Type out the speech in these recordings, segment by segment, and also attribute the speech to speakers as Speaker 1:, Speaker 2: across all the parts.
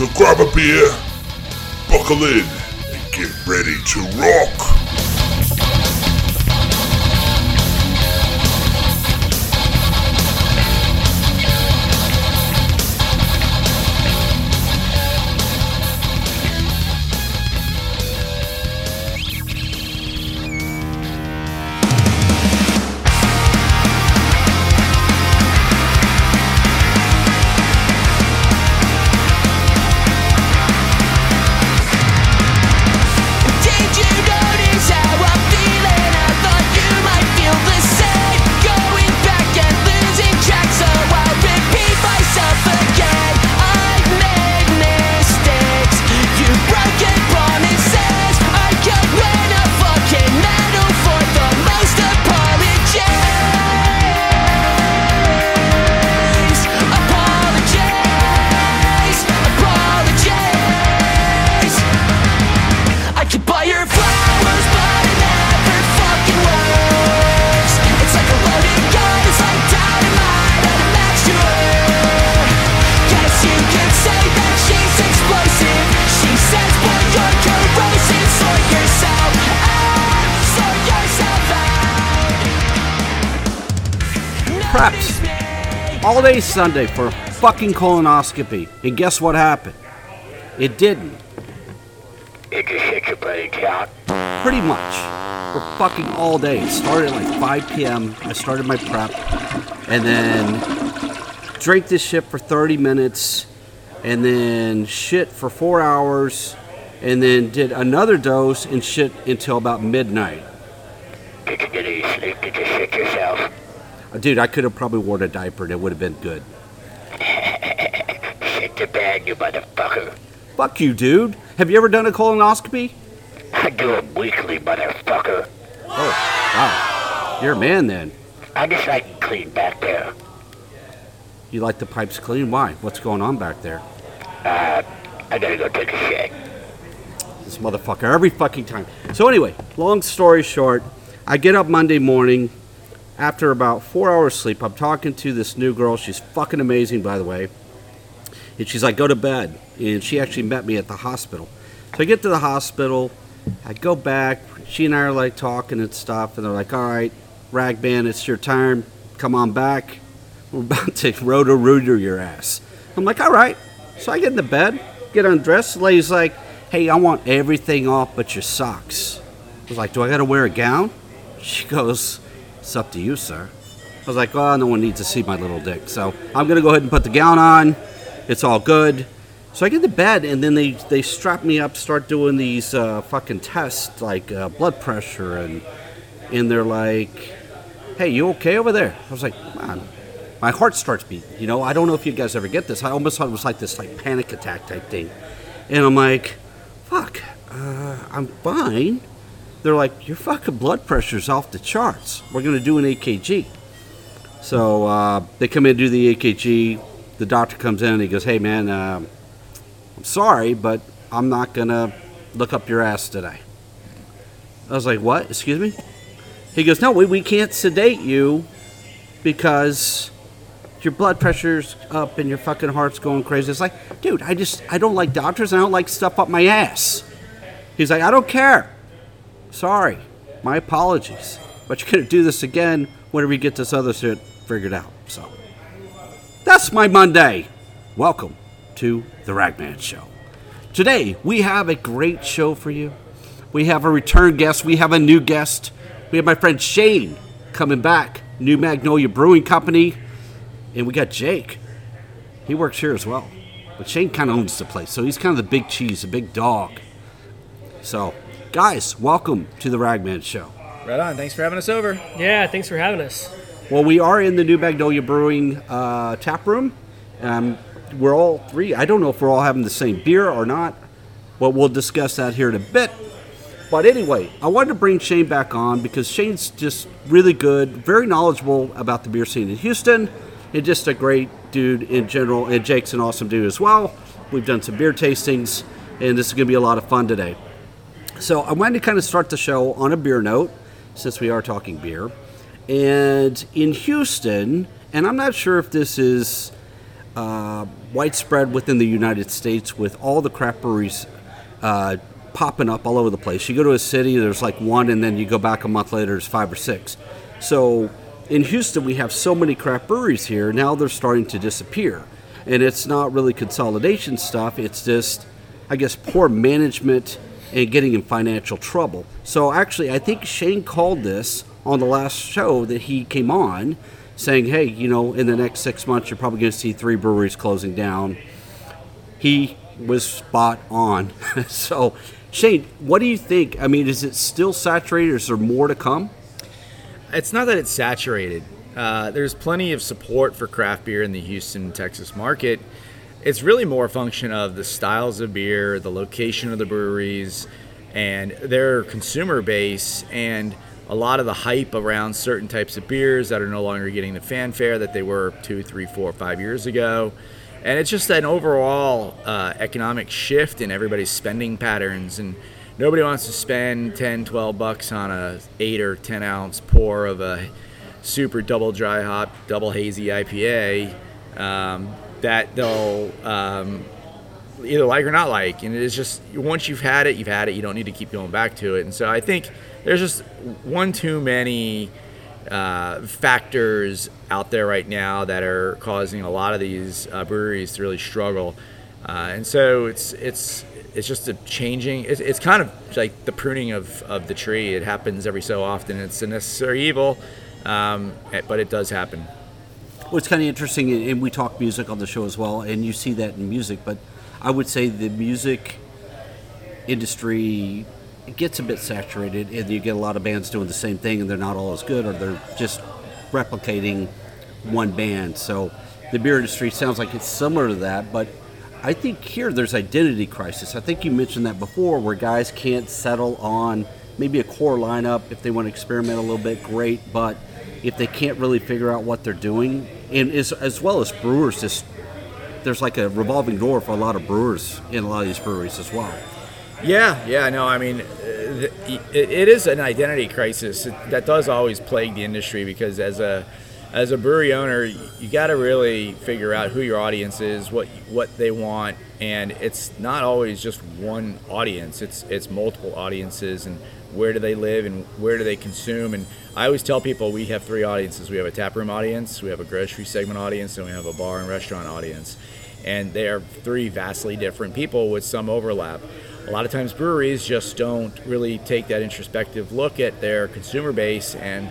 Speaker 1: So grab a beer, buckle in, and get ready to rock.
Speaker 2: Sunday for a fucking colonoscopy. And guess what happened? It didn't.
Speaker 3: It just hit your.
Speaker 2: Pretty much. For fucking all day. It started at like 5 p.m. I started my prep. And then drank this shit for 30 minutes. And then shit for four hours. And then did another dose and shit until about midnight.
Speaker 3: Did you get any sleep? Did you shit yourself?
Speaker 2: Dude, I could have probably worn a diaper and it would have been good.
Speaker 3: Shit the bed, you motherfucker.
Speaker 2: Fuck you, dude. Have you ever done a colonoscopy?
Speaker 3: I do it weekly, motherfucker.
Speaker 2: Oh, wow. You're a man then.
Speaker 3: I just like it clean back there.
Speaker 2: You like the pipes clean? Why? What's going on back there?
Speaker 3: Uh, I gotta go take a shit.
Speaker 2: This motherfucker every fucking time. So anyway, long story short, I get up Monday morning after about four hours sleep. I'm talking to this new girl. She's fucking amazing, by the way. And she's like, go to bed. And she actually met me at the hospital. So I get to the hospital. I go back. She and I are like talking and stuff. And they're like, all right, Ragman, it's your time. Come on back. We're about to roto rooter your ass. I'm like, all right. So I get into bed, get undressed. The lady's like, hey, I want everything off but your socks. I was like, do I got to wear a gown? She goes, it's up to you, sir. I was like, oh, no one needs to see my little dick. So I'm going to go ahead and put the gown on. It's all good. So I get to bed, and then they, they strap me up, start doing these uh, fucking tests, like uh, blood pressure, and, and they're like, hey, you okay over there? I was like, man, my heart starts beating. You know, I don't know if you guys ever get this. I almost thought it was like this like panic attack type thing. And I'm like, fuck, uh, I'm fine. They're like, your fucking blood pressure's off the charts. We're going to do an EKG. So uh, they come in and do the EKG. The doctor comes in and he goes, hey, man, uh, I'm sorry, but I'm not going to look up your ass today. I was like, what? Excuse me? He goes, no, we, we can't sedate you because your blood pressure's up and your fucking heart's going crazy. It's like, dude, I just, I don't like doctors. I don't like stuff up my ass. He's like, I don't care. Sorry. My apologies. But you're going to do this again whenever you get this other shit figured out. So, that's my Monday. Welcome to the Ragman Show. Today, we have a great show for you. We have a return guest. We have a new guest. We have my friend Shane coming back, New Magnolia Brewing Company. And we got Jake. He works here as well. But Shane kind of owns the place. So he's kind of the big cheese, the big dog. So, guys, welcome to the Ragman Show.
Speaker 4: Right on. Thanks for having us over.
Speaker 5: Yeah, thanks for having us.
Speaker 2: Well, we are in the New Magnolia Brewing uh, tap room. Um, we're all three. I don't know if we're all having the same beer or not, but we'll discuss that here in a bit. But anyway, I wanted to bring Shane back on because Shane's just really good, very knowledgeable about the beer scene in Houston, and just a great dude in general. And Jake's an awesome dude as well. We've done some beer tastings, and this is going to be a lot of fun today. So I wanted to kind of start the show on a beer note. since we are talking beer. And in Houston, and I'm not sure if this is uh, widespread within the United States with all the craft breweries uh, popping up all over the place. You go to a city, there's like one, and then you go back a month later, there's five or six. So in Houston, we have so many craft breweries here, now they're starting to disappear. And it's not really consolidation stuff, it's just, I guess, poor management and getting in financial trouble. So actually, I think Shane called this on the last show that he came on saying, hey, you know, in the next six months, you're probably going to see three breweries closing down. He was spot on. so, Shane, what do you think? I mean, is it still saturated? Is there more to come?
Speaker 4: It's not that it's saturated. Uh, there's plenty of support for craft beer in the Houston, Texas market. It's really more a function of the styles of beer, the location of the breweries, and their consumer base, and a lot of the hype around certain types of beers that are no longer getting the fanfare that they were two, three, four, five years ago. And it's just an overall uh, economic shift in everybody's spending patterns. And nobody wants to spend 10, 12 bucks on a 8 or 10 ounce pour of a super double dry hop, double hazy IPA um, that they'll um, either like or not like. And it's just once you've had it, you've had it. You don't need to keep going back to it. And so I think there's just one too many uh, factors out there right now that are causing a lot of these uh, breweries to really struggle. Uh, and so it's it's it's just a changing. It's, it's kind of like the pruning of, of the tree. It happens every so often. It's a necessary evil, um, but it does happen.
Speaker 2: It's kind of interesting, and we talk music on the show as well, and you see that in music. But I would say the music industry gets a bit saturated, and you get a lot of bands doing the same thing, and they're not all as good, or they're just replicating one band. So the beer industry sounds like it's similar to that, but I think here there's identity crisis. I think you mentioned that before, where guys can't settle on maybe a core lineup if they want to experiment a little bit. Great, but if they can't really figure out what they're doing, and as, as well as brewers, just there's like a revolving door for a lot of brewers in a lot of these breweries as well.
Speaker 4: Yeah, yeah, no, I mean, uh, it, it is an identity crisis that does always plague the industry because as a as a brewery owner, you got to really figure out who your audience is, what what they want, and it's not always just one audience. It's it's multiple audiences, and where do they live, and where do they consume. And I always tell people we have three audiences: we have a taproom audience, we have a grocery segment audience, and we have a bar and restaurant audience. And they are three vastly different people with some overlap a lot of times breweries just don't really take that introspective look at their consumer base and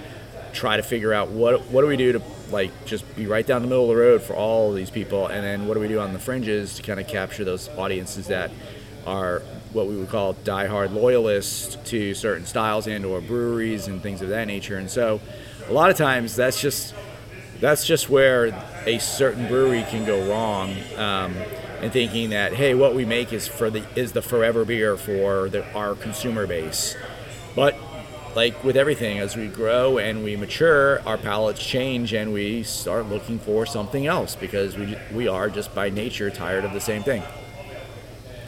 Speaker 4: try to figure out what what do we do to like just be right down the middle of the road for all these people and then what do we do on the fringes to kind of capture those audiences that are what we would call diehard loyalists to certain styles and or breweries and things of that nature and so a lot of times that's just that's just where a certain brewery can go wrong um, and thinking that hey, what we make is for the is the forever beer for the, our consumer base. But like with everything, as we grow and we mature, our palates change and we start looking for something else because we we are just by nature tired of the same thing.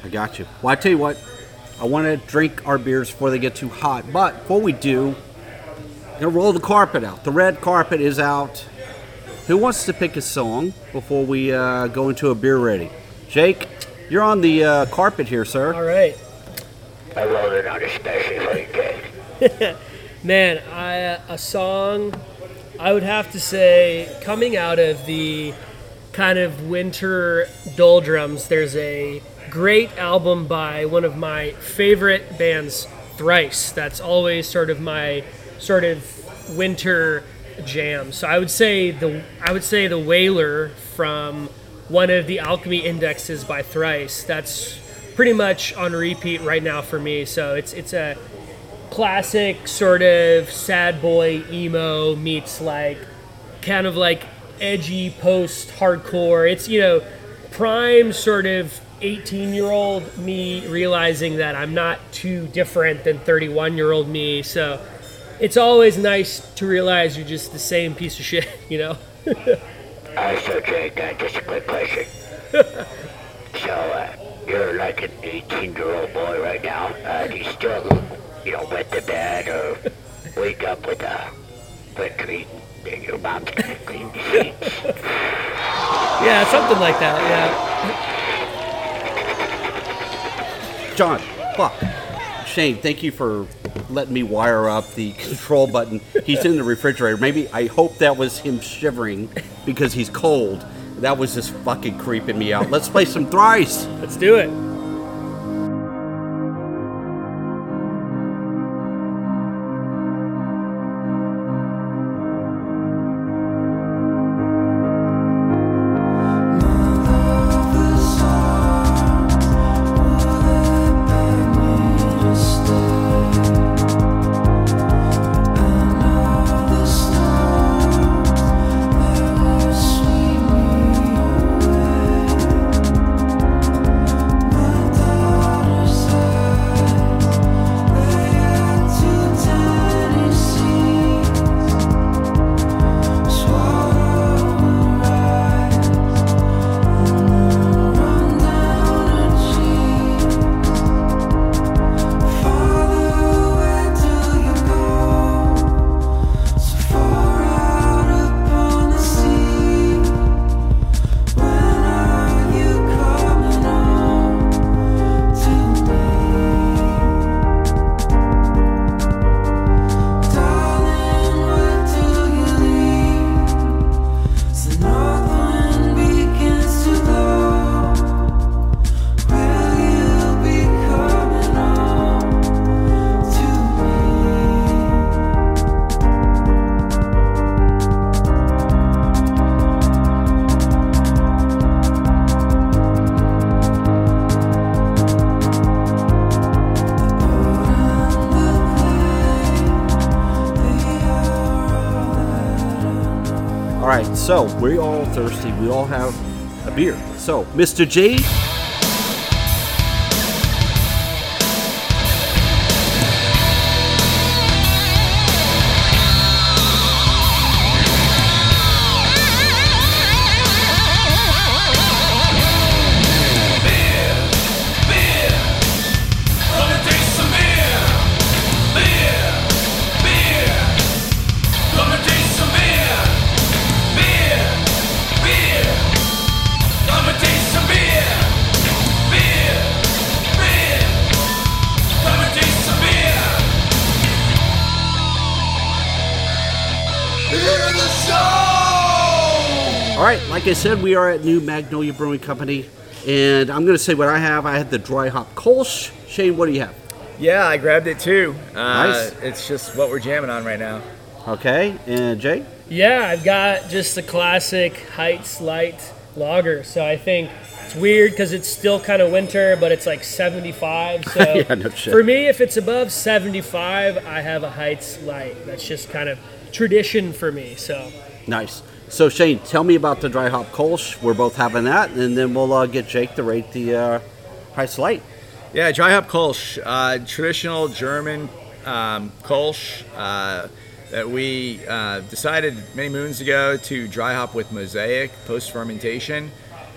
Speaker 2: I got you. Well, I tell you what, I want to drink our beers before they get too hot. But before we do, gonna roll the carpet out. The red carpet is out. Who wants to pick a song before we uh, go into a beer ready? Jake, you're on the uh, carpet here, sir.
Speaker 3: All right. I rolled it out especially for you, Jake.
Speaker 5: Man, I, uh, song I would have to say coming out of the kind of winter doldrums, there's a great album by one of my favorite bands, Thrice. That's always sort of my sort of winter jam. So I would say the I would say the Whaler from one of the Alchemy Indexes by Thrice. That's pretty much on repeat right now for me. So it's it's a classic sort of sad boy emo meets like kind of like edgy post hardcore. It's you know prime sort of 18 year old me realizing that I'm not too different than 31 year old me. So it's always nice to realize you're just the same piece of shit, you know.
Speaker 3: Uh, so, Jake, uh, just a quick question. so, uh, you're like an 18 year old boy right now. Uh, do you still, you know, wet the bed or wake up with a wet clean in your and clean the sheets.
Speaker 1: Yeah, something like that. Yeah.
Speaker 2: John, fuck. Shane, thank you for letting me wire up the control button. He's in the refrigerator. Maybe I hope that was him shivering because he's cold. That was just fucking creeping me out. Let's play some thrice.
Speaker 1: Let's do it.
Speaker 2: So we're all thirsty. We all have a beer. So, Mr. G, said, we are at New Magnolia Brewing Company, and I'm going to say what I have. I had the dry hop Kolsch. Shane, what do you have?
Speaker 4: Yeah, I grabbed it too. Uh,
Speaker 2: Nice.
Speaker 4: It's just what we're jamming on right now.
Speaker 2: Okay, and Jay?
Speaker 1: Yeah, I've got just the classic Heights Light Lager. So I think it's weird because it's still kind of winter, but it's like 75. So
Speaker 2: Yeah, no shit.
Speaker 1: for me, if it's above 75, I have a Heights Light. That's just kind of tradition for me. So
Speaker 2: Nice. So, Shane, tell me about the dry hop Kolsch. We're both having that, and then we'll uh, get Jake to rate the uh, Heights Light.
Speaker 4: Yeah, dry hop Kolsch, uh, traditional German um, Kolsch uh, that we uh, decided many moons ago to dry hop with Mosaic post fermentation.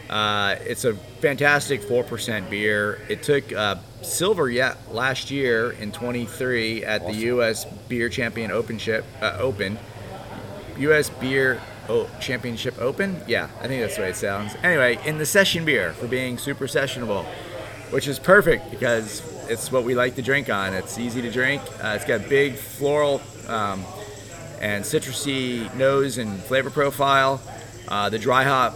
Speaker 4: Uh, it's a fantastic 4% beer. It took uh, silver yet last year in 23 at the U.S. Beer Champion Open Ship, uh, Open. U.S. Beer oh, Championship Open? Yeah, I think that's the way it sounds. Anyway, in the session beer for being super sessionable, which is perfect because it's what we like to drink on. It's easy to drink. Uh, it's got big floral um, and citrusy nose and flavor profile. Uh, the dry hop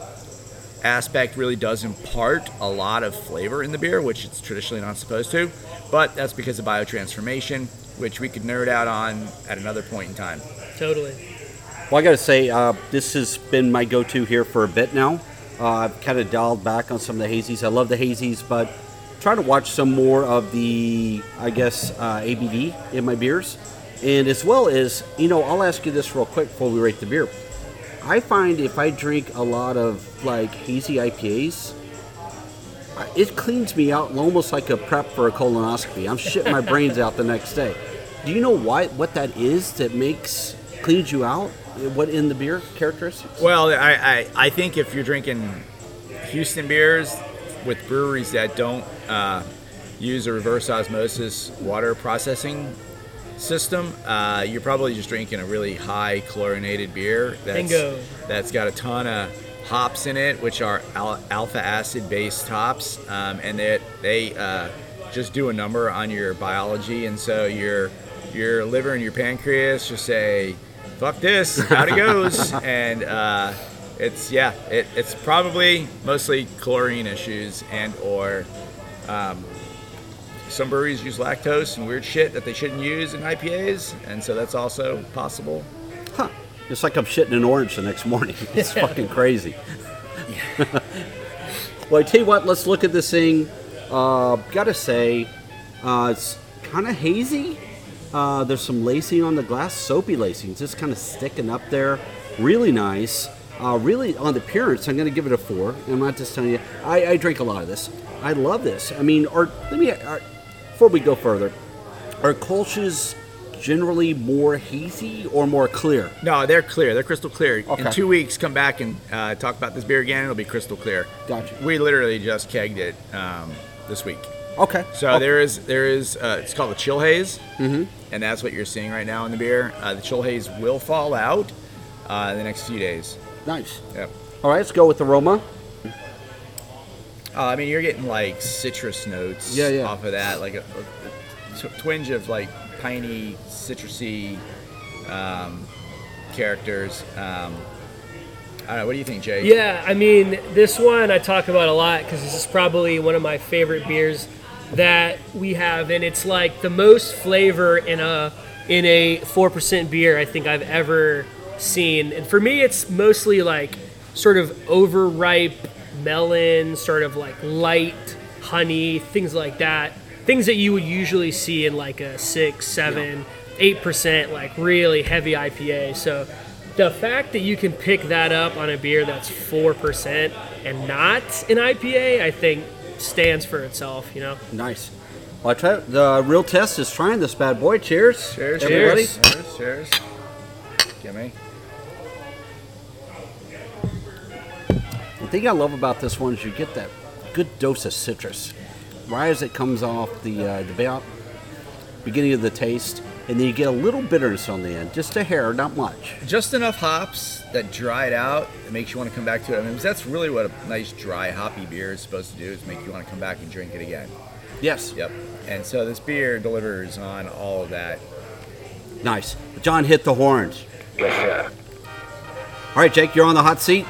Speaker 4: aspect really does impart a lot of flavor in the beer, which it's traditionally not supposed to. But that's because of biotransformation, which we could nerd out on at another point in time.
Speaker 1: totally.
Speaker 2: Well, I got to say, uh, this has been my go to here for a bit now. Uh, I've kind of dialed back on some of the hazies. I love the hazies, but try to watch some more of the, I guess, uh, ABV in my beers. And as well as, you know, I'll ask you this real quick before we rate the beer. I find if I drink a lot of like hazy IPAs, it cleans me out almost like a prep for a colonoscopy. I'm shitting my brains out the next day. Do you know why what that is that makes cleans you out? What in the beer characteristics?
Speaker 4: Well, I, I, I think if you're drinking Houston beers with breweries that don't uh, use a reverse osmosis water processing system, uh, you're probably just drinking a really high chlorinated beer that's,
Speaker 5: Bingo.
Speaker 4: that's got a ton of hops in it, which are al- alpha acid based hops, um, and they, they uh, just do a number on your biology. And so your, your liver and your pancreas just say, fuck this, out it goes. and uh, it's, yeah, it, it's probably mostly chlorine issues and or some breweries use lactose and weird shit that they shouldn't use in IPAs, and so that's also possible.
Speaker 2: Huh. It's like I'm shitting an orange the next morning. It's fucking crazy. well, I tell you what, let's look at this thing. Uh, gotta say, uh, it's kind of hazy. Uh, there's some lacing on the glass, soapy lacing, just kind of sticking up there. Really nice. Uh, really, on the appearance, I'm going to give it a four. I'm not just telling you. I, I drink a lot of this. I love this. I mean, or let me. Are, before we go further, are Kolsch's generally more hazy or more clear?
Speaker 4: No, they're clear. They're crystal clear.
Speaker 2: Okay.
Speaker 4: In two weeks, come back and uh, talk about this beer again. It'll be crystal clear.
Speaker 2: Gotcha.
Speaker 4: We literally just kegged it um, this week.
Speaker 2: Okay.
Speaker 4: So
Speaker 2: Oh,
Speaker 4: there is there is uh, it's called the chill haze, mm-hmm. and that's what you're seeing right now in the beer. Uh, the chill haze will fall out uh, in the next few days.
Speaker 2: nice.
Speaker 4: Yep.
Speaker 2: All right, let's go with aroma.
Speaker 4: Uh, I mean, you're getting like citrus notes
Speaker 2: Yeah, yeah.
Speaker 4: off of that, like a twinge of like piney, citrusy um, characters. Um, I don't know. What do you think, Jay?
Speaker 5: Yeah, I mean, this one I talk about a lot because this is probably one of my favorite beers that we have, and it's like the most flavor in a in a four percent beer I think I've ever seen. And for me, it's mostly like sort of overripe melon, sort of like light honey, things like that. Things that you would usually see in like a six, seven, eight percent, like really heavy IPA. So the fact that you can pick that up on a beer that's four percent and not an IPA, I think stands for itself. You know.
Speaker 2: Nice. Well, I try, the real test is trying this bad boy. Cheers.
Speaker 4: Cheers,
Speaker 2: everybody.
Speaker 4: cheers, cheers, cheers. Give me.
Speaker 2: The thing I love about this one is you get that good dose of citrus right as it comes off the uh, the ba- beginning of the taste, and then you get a little bitterness on the end, just a hair, not much.
Speaker 4: Just enough hops that dry it out that makes you want to come back to it. I mean, that's really what a nice dry hoppy beer is supposed to do is make you want to come back and drink it again.
Speaker 2: Yes.
Speaker 4: Yep. And so this beer delivers on all of that.
Speaker 2: Nice. John hit the horns.
Speaker 3: Yes, sir.
Speaker 2: All right, Jake, you're on the hot seat.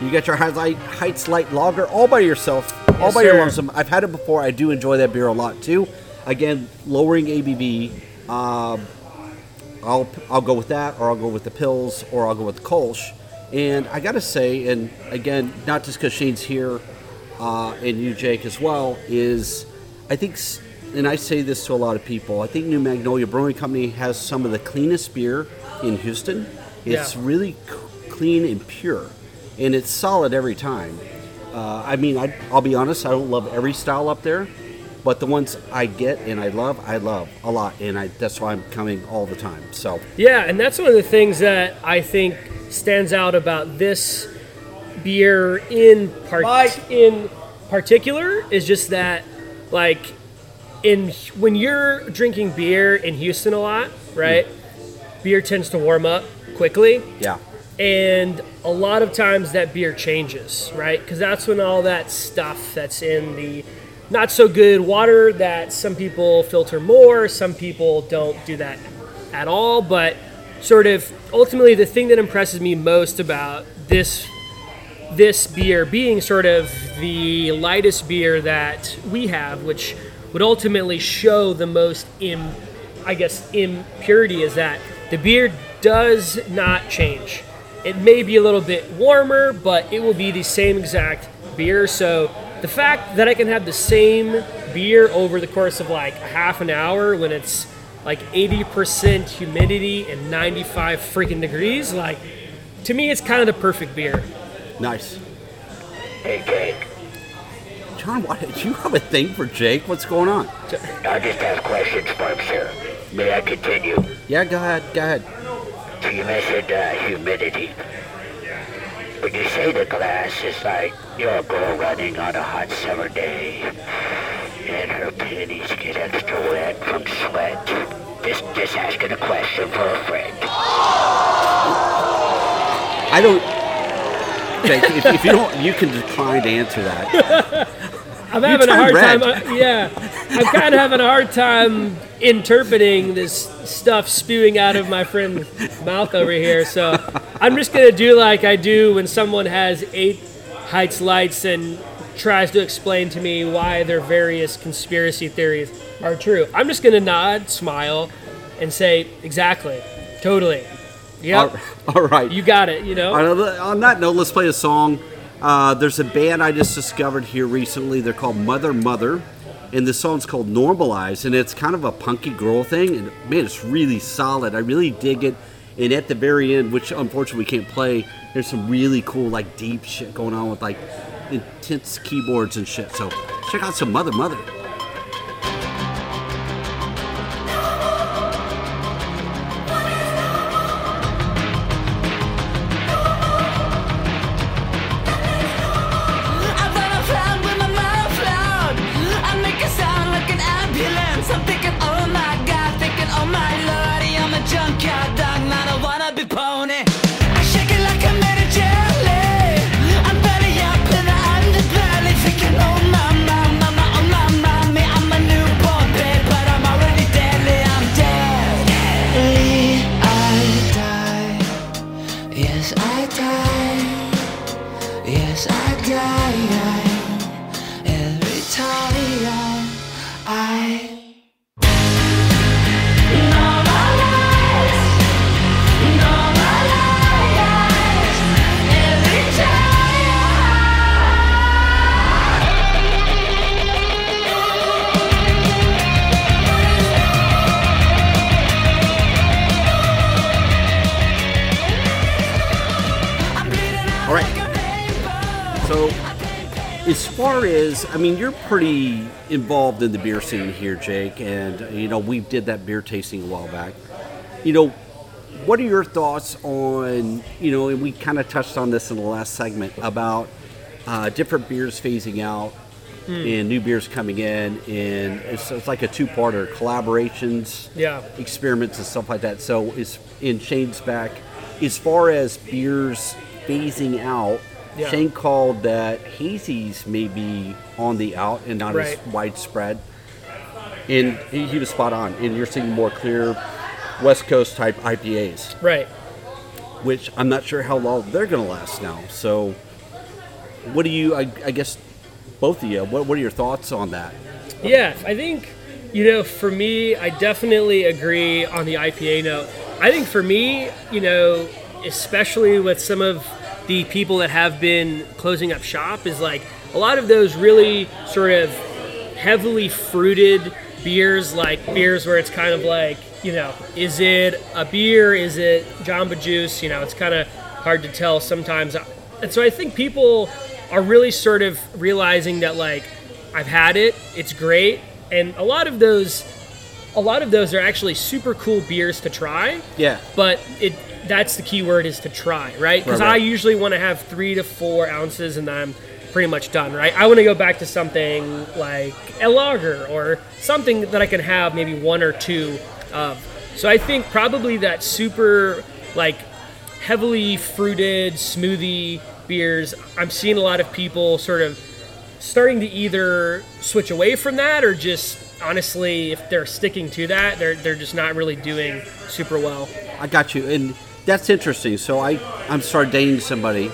Speaker 2: You got your Heights Heights Light Lager all by yourself, all
Speaker 5: Yes,
Speaker 2: by your lonesome. I've had it before. I do enjoy that beer a lot too. Again, lowering ABV. Um, I'll I'll go with that, or I'll go with the pills, or I'll go with the Kolsch. And I gotta say, and again, not just because Shane's here, uh, and you, Jake, as well, is I think, and I say this to a lot of people. I think New Magnolia Brewing Company has some of the cleanest beer in Houston. It's
Speaker 5: Yeah.
Speaker 2: really c- clean and pure, and it's solid every time. Uh, I mean, I, I'll be honest, I don't love every style up there, but the ones I get and I love, I love a lot, and I, that's why I'm coming all the time. So,
Speaker 5: Yeah, and that's one of the things that I think stands out about this beer in part in particular is just that like in when you're drinking beer in Houston a lot, right? Hmm. Beer tends to warm up quickly
Speaker 2: yeah,
Speaker 5: and a lot of times that beer changes, right? Because that's when all that stuff that's in the not so good water that some people filter more, some people don't do that at all. But sort of ultimately, the thing that impresses me most about this this beer being sort of the lightest beer that we have, which would ultimately show the most Im, I guess impurity is that the beer does not change. It may be a little bit warmer, but it will be the same exact beer. So the fact that I can have the same beer over the course of like half an hour when it's like 80% humidity and 95 freaking degrees, like to me, it's kind of the perfect beer.
Speaker 2: nice.
Speaker 3: Hey, Jake.
Speaker 2: John, why did you have a thing for Jake? What's going on?
Speaker 3: I just have questions for him, sir. May I continue?
Speaker 2: Yeah, go ahead, go ahead.
Speaker 3: So you mentioned uh, humidity. When you say the glass is like you're girl running on a hot summer day, and her panties get extra wet from sweat, Just, just asking a question for a friend.
Speaker 2: I don't. Jake, if, if you don't, you can decline to answer that.
Speaker 5: I'm having a hard
Speaker 2: red.
Speaker 5: time. uh, yeah, I'm kind of having a hard time interpreting this stuff spewing out of my friend's mouth over here. So I'm just gonna do like I do when someone has eight heights lights and tries to explain to me why their various conspiracy theories are true. I'm just gonna nod, smile, and say exactly, totally. Yep,
Speaker 2: All- all right.
Speaker 5: you got it. You know.
Speaker 2: On, on that note, let's play a song. Uh, there's a band I just discovered here recently. They're called Mother Mother, and the song's called Normalize, and it's kind of a punky girl thing. And man, it's really solid. I really dig it. And at the very end, which unfortunately we can't play, there's some really cool, like deep shit going on with like intense keyboards and shit. So check out some Mother Mother.
Speaker 6: I
Speaker 2: mean, you're pretty involved in the beer scene here, Jake, and you know we did that beer tasting a while back. You know, what are your thoughts on you know, and we kind of touched on this in the last segment about uh, different beers phasing out and new beers coming in, and it's, it's like a two-parter: collaborations,
Speaker 5: Yeah.
Speaker 2: experiments, and stuff like that. So, is in Shane's back as far as beers phasing out.
Speaker 5: Yeah.
Speaker 2: Shane called that hazies may be on the out and not
Speaker 5: Right.
Speaker 2: as widespread. And he, he was spot on. And you're seeing more clear West Coast type IPAs,
Speaker 5: Right.
Speaker 2: which I'm not sure how long they're going to last now. So, what do you, I, I guess, both of you, what, what are your thoughts on that?
Speaker 5: Yeah, I think, you know, for me, I definitely agree on the IPA note. I think for me, you know, especially with some of the people that have been closing up shop, is like a lot of those really sort of heavily fruited beers, like beers where it's kind of like, you know, is it a beer? Is it Jamba Juice? You know, it's kind of hard to tell sometimes. And so I think people are really sort of realizing that, like, I've had it, it's great. And a lot of those, a lot of those are actually super cool beers to try
Speaker 2: Yeah.
Speaker 5: but it that's the key word is to try right? Because
Speaker 2: Right, right.
Speaker 5: i usually want to have three to four ounces and then i'm pretty much done right? I want to go back to something like a lager or something that i can have maybe one or two of. So i think probably that super like heavily fruited smoothie beers i'm seeing a lot of people sort of starting to either switch away from that or just honestly if they're sticking to that they're, they're just not really doing super well.
Speaker 2: I got you, and that's interesting. So I I'm started dating somebody,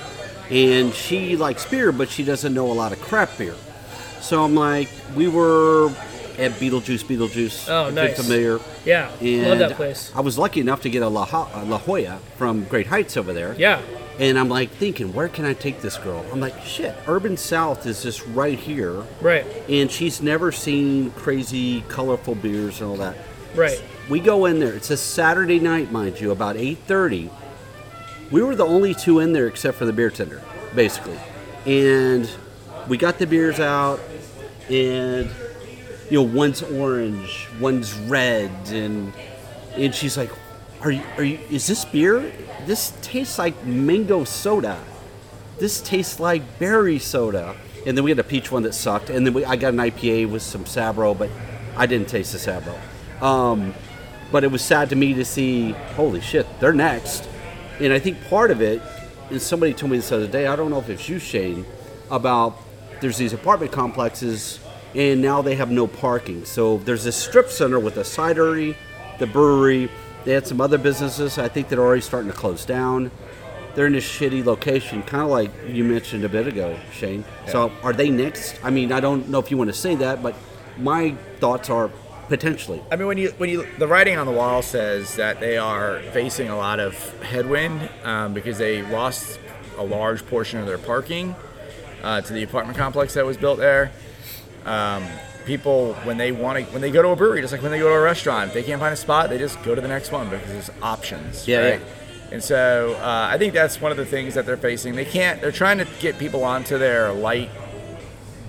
Speaker 2: and she likes beer, but she doesn't know a lot of craft beer. So I'm like, we were at Beetlejuice, Beetlejuice.
Speaker 5: Oh, nice.
Speaker 2: familiar.
Speaker 5: Yeah,
Speaker 2: And
Speaker 5: love that place.
Speaker 2: I was lucky enough to get a La, Ho- La Jolla from Great Heights over there.
Speaker 5: Yeah,
Speaker 2: And I'm like thinking, where can I take this girl? I'm like, shit, Urban South is just right here.
Speaker 5: right,
Speaker 2: And she's never seen crazy, colorful beers and all that.
Speaker 5: right.
Speaker 2: We go in there. It's a Saturday night, mind you, about 8:30. We were the only two in there except for the beer tender, basically. And we got the beers out and you know, one's orange, one's red and and she's like, "Are you are you is this beer? This tastes like mango soda. This tastes like berry soda." And then we had a peach one that sucked. And then we, I got an IPA with some Sabro, but I didn't taste the Sabro. Um, but it was sad to me to see, holy shit, they're next. And I think part of it, and somebody told me this other day, I don't know if it's you, Shane, about there's these apartment complexes and now they have no parking. So there's this strip center with a cidery, the brewery, they had some other businesses I think that are already starting to close down. They're in this shitty location, kind of like you mentioned a bit ago, Shane. So are they next? I mean, I don't know if you want to say that, but my thoughts are potentially.
Speaker 4: I mean, when you when you the writing on the wall says that they are facing a lot of headwind um, because they lost a large portion of their parking uh, to the apartment complex that was built there. Um, people when they want to when they go to a brewery, just like when they go to a restaurant, if they can't find a spot, they just go to the next one because there's options.
Speaker 2: Yeah,
Speaker 4: right?
Speaker 2: yeah.
Speaker 4: And so uh, I think that's one of the things that they're facing. They can't. They're trying to get people onto their light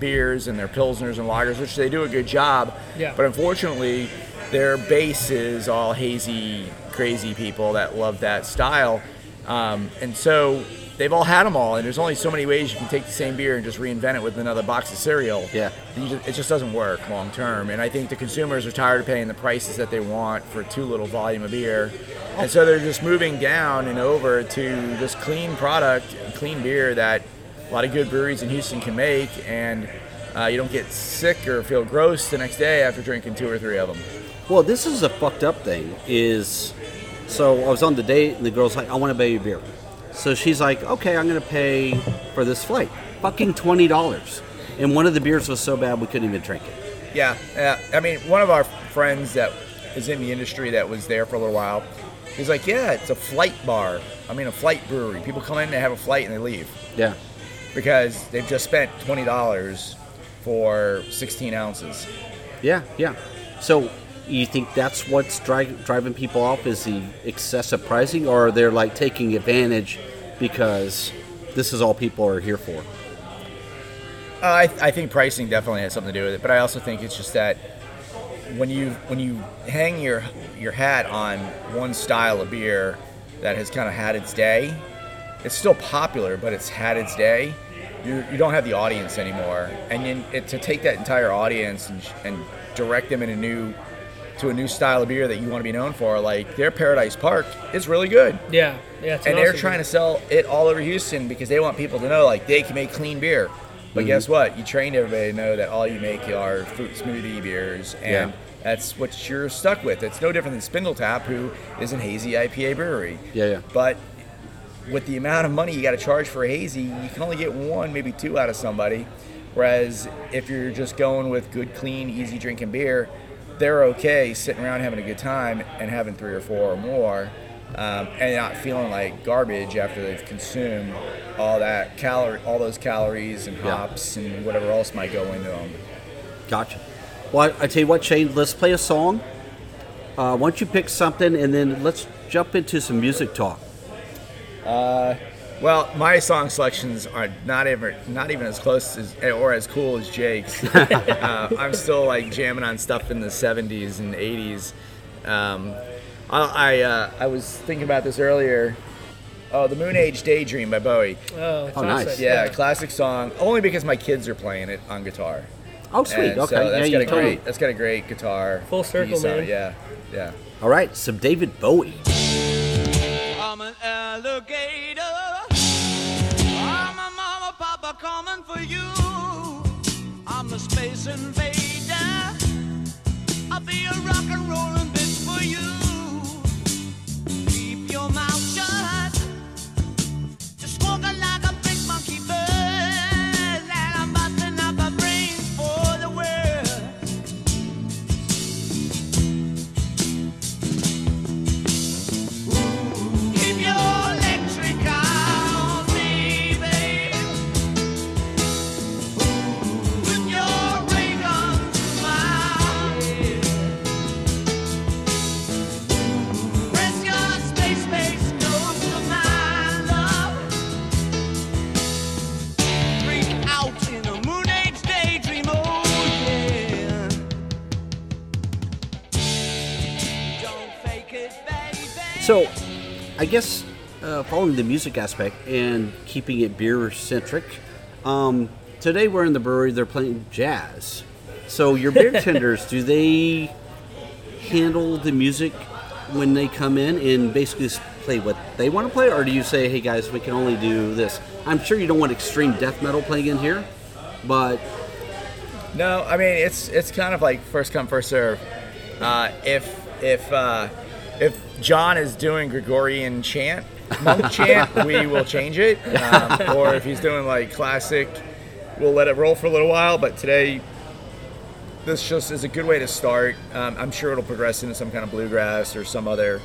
Speaker 4: beers and their pilsners and lagers, which they do a good job.
Speaker 5: Yeah.
Speaker 4: But unfortunately, their base is all hazy, crazy people that love that style, um, and so they've all had them all. And there's only so many ways you can take the same beer and just reinvent it with another box of cereal.
Speaker 2: Yeah.
Speaker 4: You just, it just doesn't work long term. And I think the consumers are tired of paying the prices that they want for too little volume of beer. And so they're just moving down and over to this clean product, clean beer that a lot of good breweries in Houston can make. And uh, you don't get sick or feel gross the next day after drinking two or three of them.
Speaker 2: Well, this is a fucked up thing. Is so I was on the date and the girl's like, "I want to buy you a beer." So she's like, "Okay, I'm going to pay for this flight, fucking twenty dollars." And one of the beers was so bad we couldn't even drink it.
Speaker 4: Yeah, yeah. I mean, one of our friends that is in the industry that was there for a little while, he's like, "Yeah, it's a flight bar. I mean, a flight brewery. People come in, they have a flight, and they leave
Speaker 2: Yeah.
Speaker 4: Because they've just spent twenty dollars for sixteen ounces."
Speaker 2: Yeah, yeah. So you think that's what's dri- driving people off is the excessive pricing, or they're like taking advantage because this is all people are here for?
Speaker 4: Uh, I, I think pricing definitely has something to do with it, but I also think it's just that when you when you hang your your hat on one style of beer that has kind of had its day, it's still popular, but it's had its day. You, you don't have the audience anymore, and then it, to take that entire audience and, and direct them in a new to a new style of beer that you want to be known for, like their Paradise Park is really good
Speaker 5: Yeah, yeah. It's an
Speaker 4: and they're
Speaker 5: awesome
Speaker 4: trying
Speaker 5: beer.
Speaker 4: to sell it all over Houston because they want people to know like they can make clean beer. But mm-hmm. guess what? You trained everybody to know that all you make are fruit smoothie beers, and
Speaker 2: Yeah.
Speaker 4: that's what you're stuck with. It's no different than Spindletap, who is an hazy IPA brewery.
Speaker 2: Yeah, yeah.
Speaker 4: But with the amount of money you got to charge for a hazy, you can only get one, maybe two out of somebody. Whereas if you're just going with good, clean, easy drinking beer, they're okay sitting around having a good time and having three or four or more, um, and not feeling like garbage after they've consumed all that calorie, all those calories and
Speaker 2: Yeah.
Speaker 4: hops and whatever else might go into them.
Speaker 2: Gotcha. Well, I, I tell you what, Shane, let's play a song. Uh, why don't you pick something and then let's jump into some music talk.
Speaker 4: Well, my song selections are not even not even as close as or as cool as Jake's. uh, I'm still like jamming on stuff in the 70s and 80s. Um, I I, uh, I was thinking about this earlier. Oh, the Moon Age Daydream by Bowie.
Speaker 5: Oh,
Speaker 2: Oh, nice.
Speaker 5: awesome.
Speaker 4: Yeah, classic song. Only because my kids are playing it on guitar.
Speaker 2: Oh, sweet.
Speaker 4: And
Speaker 2: okay.
Speaker 4: So
Speaker 2: yeah,
Speaker 4: that's
Speaker 2: you
Speaker 4: got a
Speaker 2: told me.
Speaker 4: That's got a great guitar.
Speaker 5: Full circle, man.
Speaker 4: Yeah, yeah.
Speaker 2: All right, some David Bowie.
Speaker 6: I'm an alligator. I'm a mama, papa coming for you. I'm a space invader. I'll be a rock and rollin' bitch for you. Keep your mouth shut.
Speaker 2: Guess uh, following the music aspect and keeping it beer centric, um, today we're in the brewery, they're playing jazz. So, your beer tenders, do they handle the music when they come in and basically play what they want to play, or do you say, "Hey guys, we can only do this"? I'm sure you don't want extreme death metal playing in here, but
Speaker 4: No, I mean it's it's kind of like first come first serve. Uh, if if uh, if John is doing Gregorian chant, monk chant, we will change it. Um, or if he's doing like classic, we'll let it roll for a little while. But today, this just is a good way to start. Um, I'm sure it'll progress into some kind of bluegrass or some other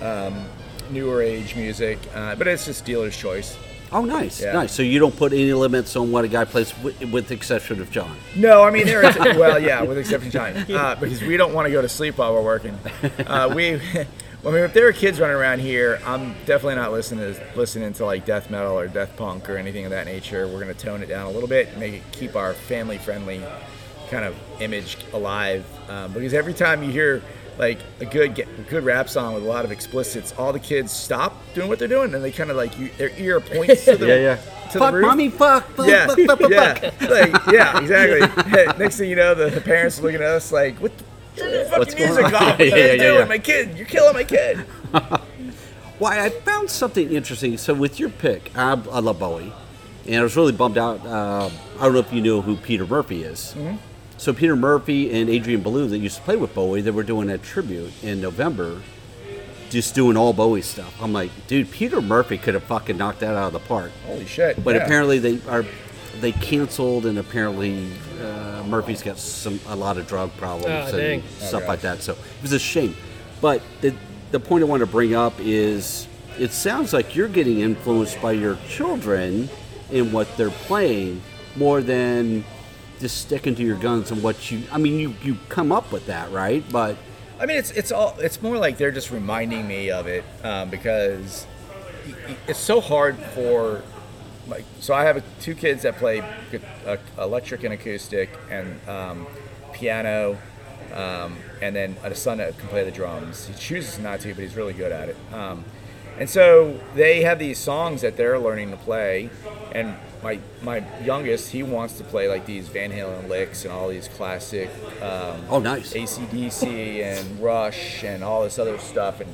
Speaker 4: um, newer age music. Uh, but it's just dealer's choice.
Speaker 2: Oh, nice,
Speaker 4: Yeah.
Speaker 2: nice. So you don't put any limits on what a guy plays, with, with the exception of John.
Speaker 4: No, I mean there is. Well, yeah, with exception of John, uh, because we don't want to go to sleep while we're working. Uh, we, I mean, if there are kids running around here, I'm definitely not listening to listening to like death metal or death punk or anything of that nature. We're gonna tone it down a little bit, and make it keep our family friendly kind of image alive. Um, because every time you hear like a good get, good rap song with a lot of explicits, all the kids stop doing what they're doing, and they kind of like you, their ear points to the to
Speaker 2: Fuck,
Speaker 4: the roof
Speaker 2: mommy, fuck, fuck,
Speaker 4: yeah,
Speaker 2: fuck, fuck, fuck,
Speaker 4: yeah,
Speaker 2: fuck.
Speaker 4: like, yeah, exactly. Next thing you know, the, the parents are looking at us like, "What? the Turn your
Speaker 2: What's
Speaker 4: fucking
Speaker 2: going
Speaker 4: music
Speaker 2: on?"
Speaker 4: off! What
Speaker 2: Yeah,
Speaker 4: are you
Speaker 2: yeah, yeah,
Speaker 4: doing,
Speaker 2: yeah.
Speaker 4: my kid? You're killing my kid."
Speaker 2: Why I found something interesting. So with your pick, I, I love Bowie, and I was really bummed out. Uh, I don't know if you know who Peter Murphy is.
Speaker 4: Mm-hmm.
Speaker 2: So Peter Murphy and Adrian Belew that used to play with Bowie, they were doing a tribute in November, just doing all Bowie stuff. I'm like, dude, Peter Murphy could have fucking knocked that out of the park.
Speaker 4: Holy shit!
Speaker 2: But
Speaker 4: yeah.
Speaker 2: apparently they are they canceled, and apparently uh, Murphy's got some a lot of drug problems
Speaker 5: Oh,
Speaker 2: and stuff
Speaker 4: Oh,
Speaker 2: like that. So it was a shame. But the the point I want to bring up is it sounds like you're getting influenced by your children in what they're playing more than just sticking to your guns and what you. I mean, you you come up with that, right? But
Speaker 4: I mean, it's it's all it's more like they're just reminding me of it um, because it's so hard for like so I have two kids that play uh, electric and acoustic and um, piano um, and then a son that can play the drums. He chooses not to, but he's really good at it. Um, and so they have these songs that they're learning to play, and my my youngest he wants to play like these Van Halen licks and all these classic um,
Speaker 2: oh, nice.
Speaker 4: ACDC and Rush and all this other stuff and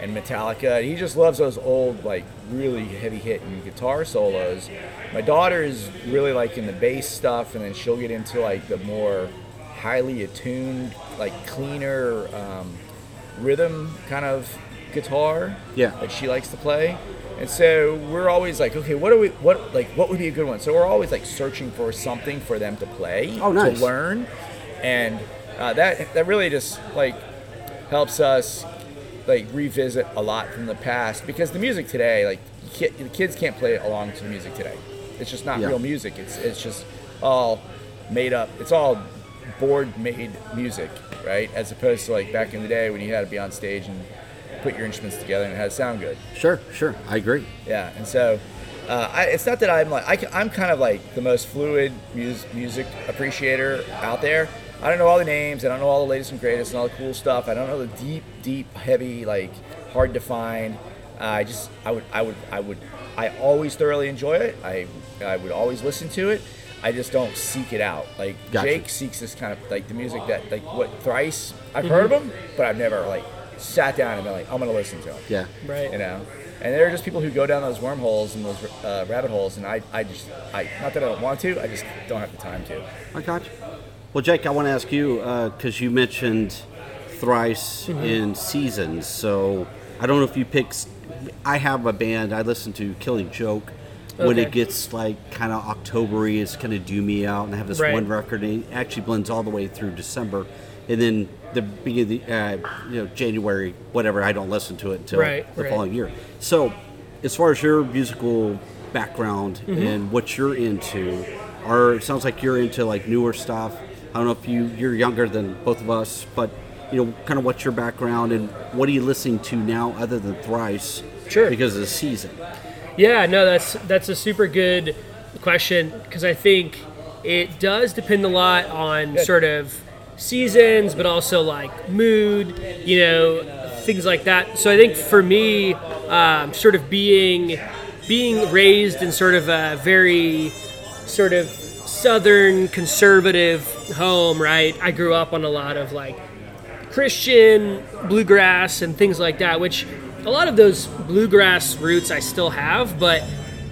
Speaker 4: and Metallica. He just loves those old like really heavy hitting guitar solos. My daughter is really liking the bass stuff, and then she'll get into like the more highly attuned, like cleaner um, rhythm kind of guitar
Speaker 2: Yeah.
Speaker 4: that she likes to play. And so we're always like, okay, what are we? What like what would be a good one? So we're always like searching for something for them to play,
Speaker 2: Oh, nice.
Speaker 4: to learn, and uh, that that really just like helps us like revisit a lot from the past because the music today, like the kids can't play along to the music today. It's just not
Speaker 2: Yeah.
Speaker 4: real music. It's it's just all made up. It's all board made music, right? As opposed to like back in the day when you had to be on stage and put your instruments together and it had to sound good.
Speaker 2: Sure, sure, I agree.
Speaker 4: Yeah, and so uh, I, it's not that I'm like I, am kind of like the most fluid mus- music appreciator out there. I don't know all the names. I don't know all the latest and greatest and all the cool stuff. I don't know the deep, deep, heavy, like hard to find. Uh, I just I would I would I would I always thoroughly enjoy it. I I would always listen to it. I just don't seek it out. Like
Speaker 2: Gotcha.
Speaker 4: Jake seeks this kind of like the music that like what Thrice I've heard of him, but I've never like sat down and been like I'm gonna listen to him
Speaker 2: Yeah.
Speaker 5: Right.
Speaker 4: you know and there are just people who go down those wormholes and those uh, rabbit holes and I, I just I not that I don't want to I just don't have the time to
Speaker 2: I got you. Well, Jake, I want to ask you because you mentioned Thrice in seasons. So I don't know if you pick. I have a band I listen to, Killing Joke. When it gets like kind of Octobery, it's kind of doomy out, and I have this
Speaker 5: Right.
Speaker 2: one record. And it actually blends all the way through December, and then the beginning, of uh, you know, January, whatever. I don't listen to it until
Speaker 5: Right,
Speaker 2: the
Speaker 5: right.
Speaker 2: following year. So, as far as your musical background
Speaker 5: Mm-hmm.
Speaker 2: and what you're into, are it sounds like you're into like newer stuff. I don't know if you you're younger than both of us, but you know, kind of what's your background and what are you listening to now other than Thrice?
Speaker 5: Sure.
Speaker 2: Because of the season.
Speaker 5: Yeah, no, that's that's a super good question because I think it does depend a lot on sort of seasons, but also like mood, you know, things like that. So I think for me, um, sort of being being raised in sort of a very sort of southern conservative home, right? I grew up on a lot of like Christian bluegrass and things like that, which a lot of those bluegrass roots I still have, but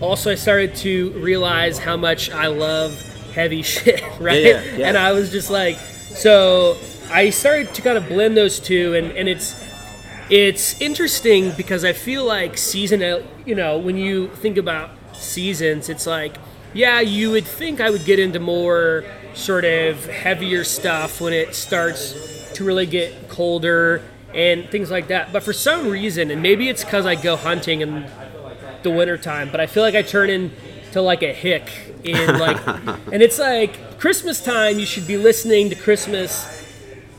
Speaker 5: also I started to realize how much I love heavy shit, right?
Speaker 2: Yeah, yeah.
Speaker 5: And I was just like, so I started to kind of blend those two, and, and it's it's interesting because I feel like season, uh, you know, when you think about seasons, it's like, yeah, you would think I would get into more sort of heavier stuff when it starts to really get colder and things like that. But for some reason, and maybe it's because I go hunting in the wintertime, but I feel like I turn into like a hick in like, and it's like Christmas time, you should be listening to Christmas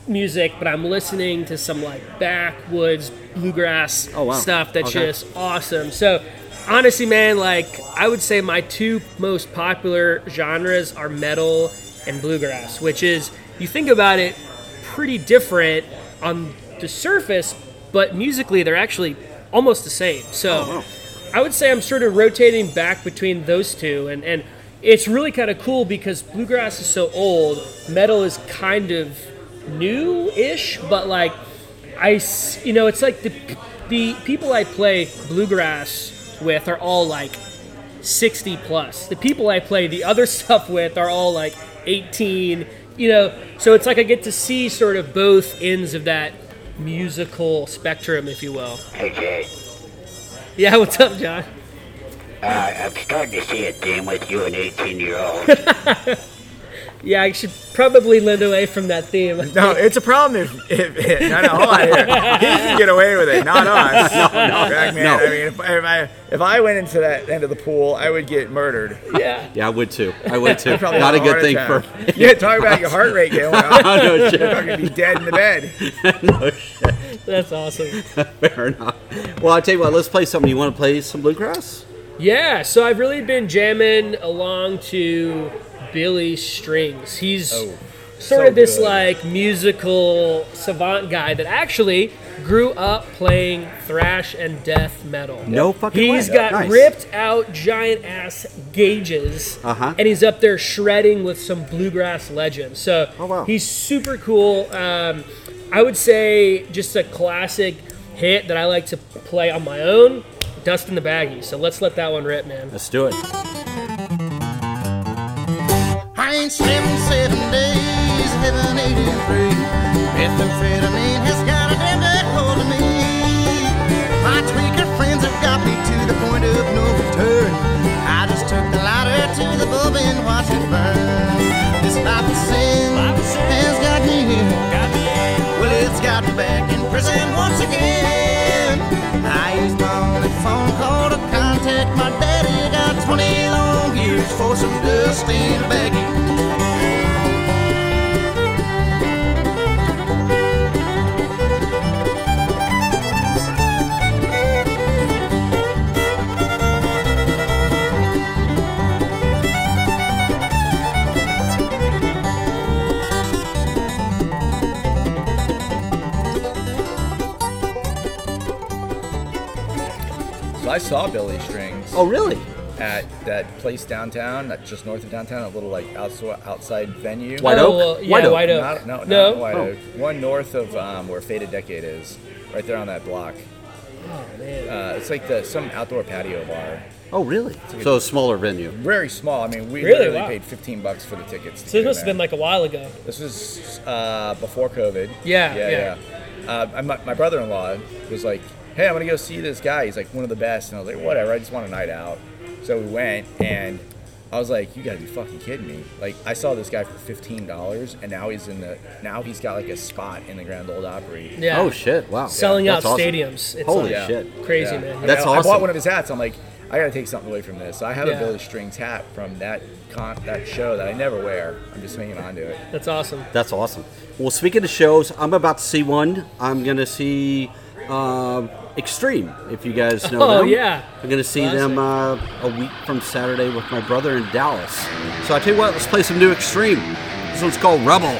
Speaker 5: music, but I'm listening to some like backwoods bluegrass
Speaker 2: Oh, wow.
Speaker 5: stuff that's
Speaker 2: Okay.
Speaker 5: just awesome. So honestly, man, like I would say my two most popular genres are metal and bluegrass, which is you think about it, pretty different on the surface, but musically they're actually almost the same. So oh, I would say I'm sort of rotating back between those two, and and it's really kind of cool because bluegrass is so old, metal is kind of new-ish, but like I, you know, it's like the the people I play bluegrass with are all like 60 plus. The people I play the other stuff with are all like 18, you know, so it's like I get to see sort of both ends of that musical spectrum, if you will.
Speaker 3: Hey Jay,
Speaker 5: Yeah, what's up, John?
Speaker 3: Uh, I'm starting to see a theme with you and 18 year old.
Speaker 5: Yeah, I should probably lend away from that theme.
Speaker 4: No, it's a problem if, if no, no, hold on here. He can get away with it, not us. no, no, man.
Speaker 2: No.
Speaker 4: I mean, if, if I if I went into that end of the pool, I would get murdered.
Speaker 5: Yeah.
Speaker 2: Yeah, I would too. I would too.
Speaker 4: Probably
Speaker 2: Not a
Speaker 4: have
Speaker 2: good
Speaker 4: heart
Speaker 2: thing
Speaker 4: attack.
Speaker 2: for.
Speaker 4: Yeah, talk about your heart rate going up.
Speaker 2: no shit.
Speaker 4: You're going to be dead in the bed.
Speaker 2: No shit.
Speaker 5: That's awesome.
Speaker 2: Fair enough. Well, I'll tell you what. Let's play something. You want to play some bluegrass?
Speaker 5: Yeah, so I've really been jamming along to Billy Strings. He's sort
Speaker 4: so
Speaker 5: of this
Speaker 4: good.
Speaker 5: like musical savant guy that actually grew up playing thrash and death metal.
Speaker 2: No fucking
Speaker 5: He's
Speaker 2: way.
Speaker 5: got
Speaker 2: Nice.
Speaker 5: ripped out giant ass gauges,
Speaker 2: Uh-huh.
Speaker 5: and he's up there shredding with some bluegrass legends. So
Speaker 2: Oh, wow.
Speaker 5: he's super cool. Um, I would say just a classic hit that I like to play on my own. Dust in the Baggie. So let's let that one rip, man.
Speaker 2: Let's do it.
Speaker 7: I ain't slept seven days, heaven 83. Methamphetamine has got a damn good hold of me. My tweaker friends have got me to the point of no return. I just took the lighter to the bulb and watched it burn. This life of sin has got me here. Well, it's got me back in prison for some dust in a baggie.
Speaker 4: So I saw Billy Strings
Speaker 2: Oh, really?
Speaker 4: At that place downtown, that's just north of downtown, a little like outside outside venue.
Speaker 2: White
Speaker 5: oh,
Speaker 2: Oak?
Speaker 5: well, yeah,
Speaker 2: White Oak.
Speaker 5: White Oak.
Speaker 4: Not, no,
Speaker 5: no.
Speaker 4: not White
Speaker 2: Oh.
Speaker 4: Oak. One north of um, where Faded Decade is, right there on that block.
Speaker 5: Oh, man.
Speaker 4: Uh, it's like the some outdoor patio bar.
Speaker 2: Oh, really? So a smaller venue.
Speaker 4: Very small. I mean, we
Speaker 5: Really?
Speaker 4: literally
Speaker 5: Wow.
Speaker 4: paid 15 bucks for the tickets. To
Speaker 5: so this
Speaker 4: in
Speaker 5: must have been like a while ago.
Speaker 4: This was uh, before COVID.
Speaker 5: Yeah,
Speaker 4: yeah,
Speaker 5: yeah.
Speaker 4: yeah. Uh, I- my, my brother-in-law was like, "Hey, I'm gonna go see this guy. He's like one of the best." And I was like, "Whatever. I just want a night out." So we went, and I was like, "You gotta be fucking kidding me!" Like, I saw this guy for fifteen dollars, and now he's in the now he's got like a spot in the Grand Ole Opry.
Speaker 5: Yeah.
Speaker 2: Oh shit! Wow.
Speaker 5: Selling
Speaker 2: That's
Speaker 5: out
Speaker 2: awesome.
Speaker 5: stadiums. It's
Speaker 2: Holy
Speaker 5: like
Speaker 2: shit!
Speaker 5: crazy,
Speaker 4: Yeah.
Speaker 5: man.
Speaker 2: That's
Speaker 4: I, I
Speaker 2: awesome.
Speaker 4: bought one of his hats. I'm like, I gotta take something away from this. So I have
Speaker 5: Yeah.
Speaker 4: a Billy Strings hat from that con- that show that I never wear. I'm just hanging on to it.
Speaker 5: That's awesome.
Speaker 2: That's awesome. Well, speaking of shows, I'm about to see one. I'm gonna see um, Extreme. If you guys know
Speaker 5: Oh,
Speaker 2: them.
Speaker 5: yeah.
Speaker 2: I'm gonna see them uh, a week from Saturday with my brother in Dallas. So I tell you what, let's play some new Extreme. This one's called Rebel.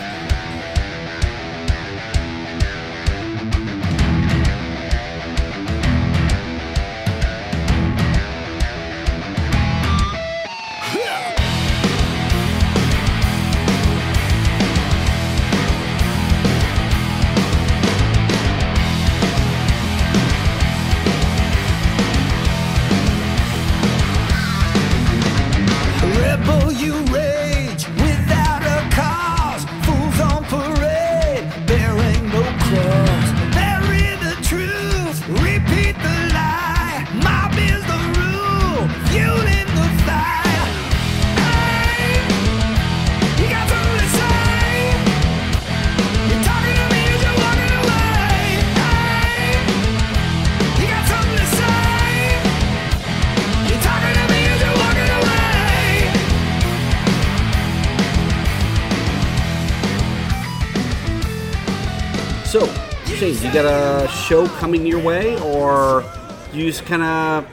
Speaker 2: Shane, you got a show coming your way, or you just kind of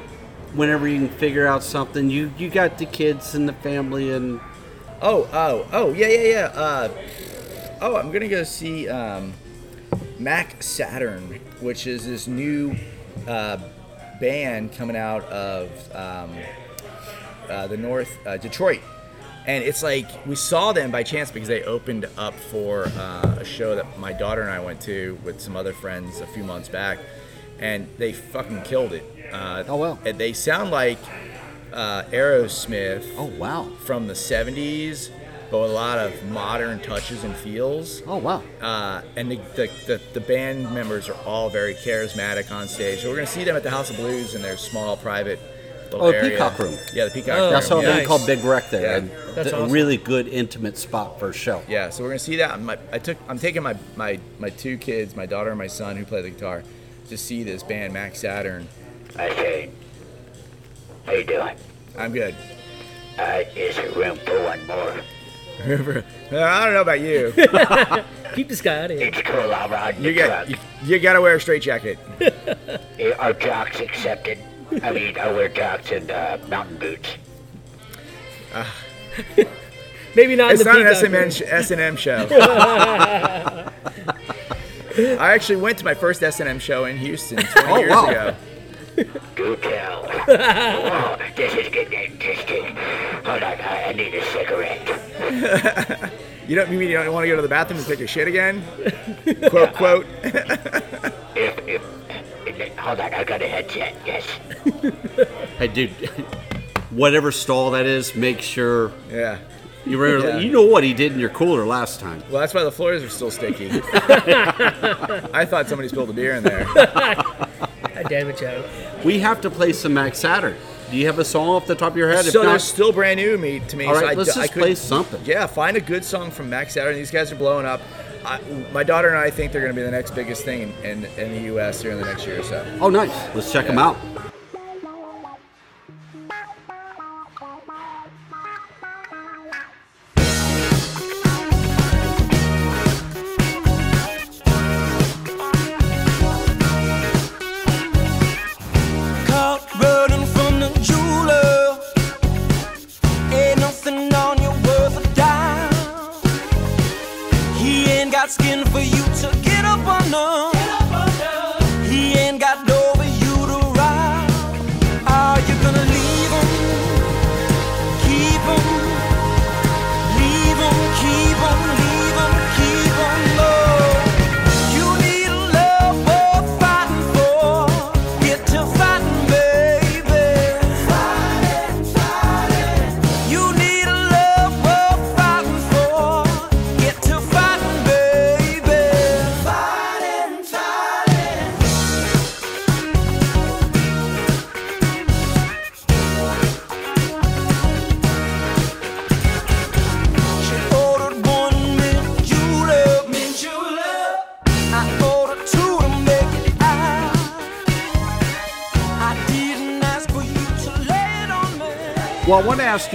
Speaker 2: whenever you can figure out something? You you got the kids and the family, and
Speaker 4: Oh, oh, oh, yeah, yeah, yeah. Uh, oh, I'm gonna go see um, Mac Saturn, which is this new uh, band coming out of um, uh, the North uh, Detroit, and it's like we saw them by chance because they opened up for uh, a show that my daughter and I went to with some other friends a few months back, and they fucking killed it. Uh,
Speaker 2: Oh, wow.
Speaker 4: And they sound like uh, Aerosmith
Speaker 2: oh wow,
Speaker 4: from the 70s, but with a lot of modern touches and feels.
Speaker 2: oh wow,
Speaker 4: Uh, and the, the, the, the band members are all very charismatic on stage. So we're going to see them at the House of Blues in their small private little
Speaker 2: Oh, the
Speaker 4: area.
Speaker 2: Peacock Room.
Speaker 4: Yeah, the Peacock
Speaker 5: Oh,
Speaker 4: Room.
Speaker 2: I saw a
Speaker 4: yeah.
Speaker 2: band called Big Wreck there,
Speaker 4: Yeah.
Speaker 2: and
Speaker 5: That's
Speaker 2: th- a
Speaker 5: awesome.
Speaker 2: really good intimate spot for a show.
Speaker 4: Yeah, so we're gonna see that. My, I took, I'm taking my, my, my two kids, my daughter and my son, who play the guitar, to see this band, Mac Saturn.
Speaker 3: I say, how you doing?
Speaker 4: I'm good.
Speaker 3: Uh, is there room for one more?
Speaker 4: I don't know about you.
Speaker 5: Keep this guy out of here.
Speaker 3: It's cool, I'll ride the
Speaker 4: You got,
Speaker 3: truck.
Speaker 4: you, you gotta wear a straight jacket.
Speaker 3: Are jocks accepted? I mean, I wear jocks and uh, mountain boots.
Speaker 5: Maybe not
Speaker 4: It's
Speaker 5: in the
Speaker 4: not an
Speaker 5: Peacock.
Speaker 4: S&M, show. I actually went to my first S&M show in Houston 20
Speaker 2: Oh,
Speaker 4: years
Speaker 2: wow.
Speaker 4: ago.
Speaker 3: Do tell. oh, this is getting interesting. Hold on, I, I need a cigarette.
Speaker 4: You don't you mean you don't want to go to the bathroom and take a shit again? quote quote.
Speaker 3: If, if, if, hold on, I got a headset. Yes.
Speaker 2: Hey, dude, whatever stall that is, make sure
Speaker 4: Yeah.
Speaker 2: you remember.
Speaker 4: Yeah.
Speaker 2: You know what he did in your cooler last time.
Speaker 4: Well, that's why the floors are still sticky. I thought somebody spilled a beer in there.
Speaker 5: God damn it, Joe.
Speaker 2: We have to play some Mac Saturn. Do you have a song off the top of your head? If
Speaker 4: So they're still brand new to me. To me
Speaker 2: All
Speaker 4: so
Speaker 2: let's
Speaker 4: I
Speaker 2: just
Speaker 4: could-
Speaker 2: play something.
Speaker 4: Yeah, find a good song from Mac Saturn. These guys are blowing up. I, my daughter and I think they're going to be the next biggest thing in, in, in the U.S. here in the next year or so.
Speaker 2: oh, nice. Let's check them out.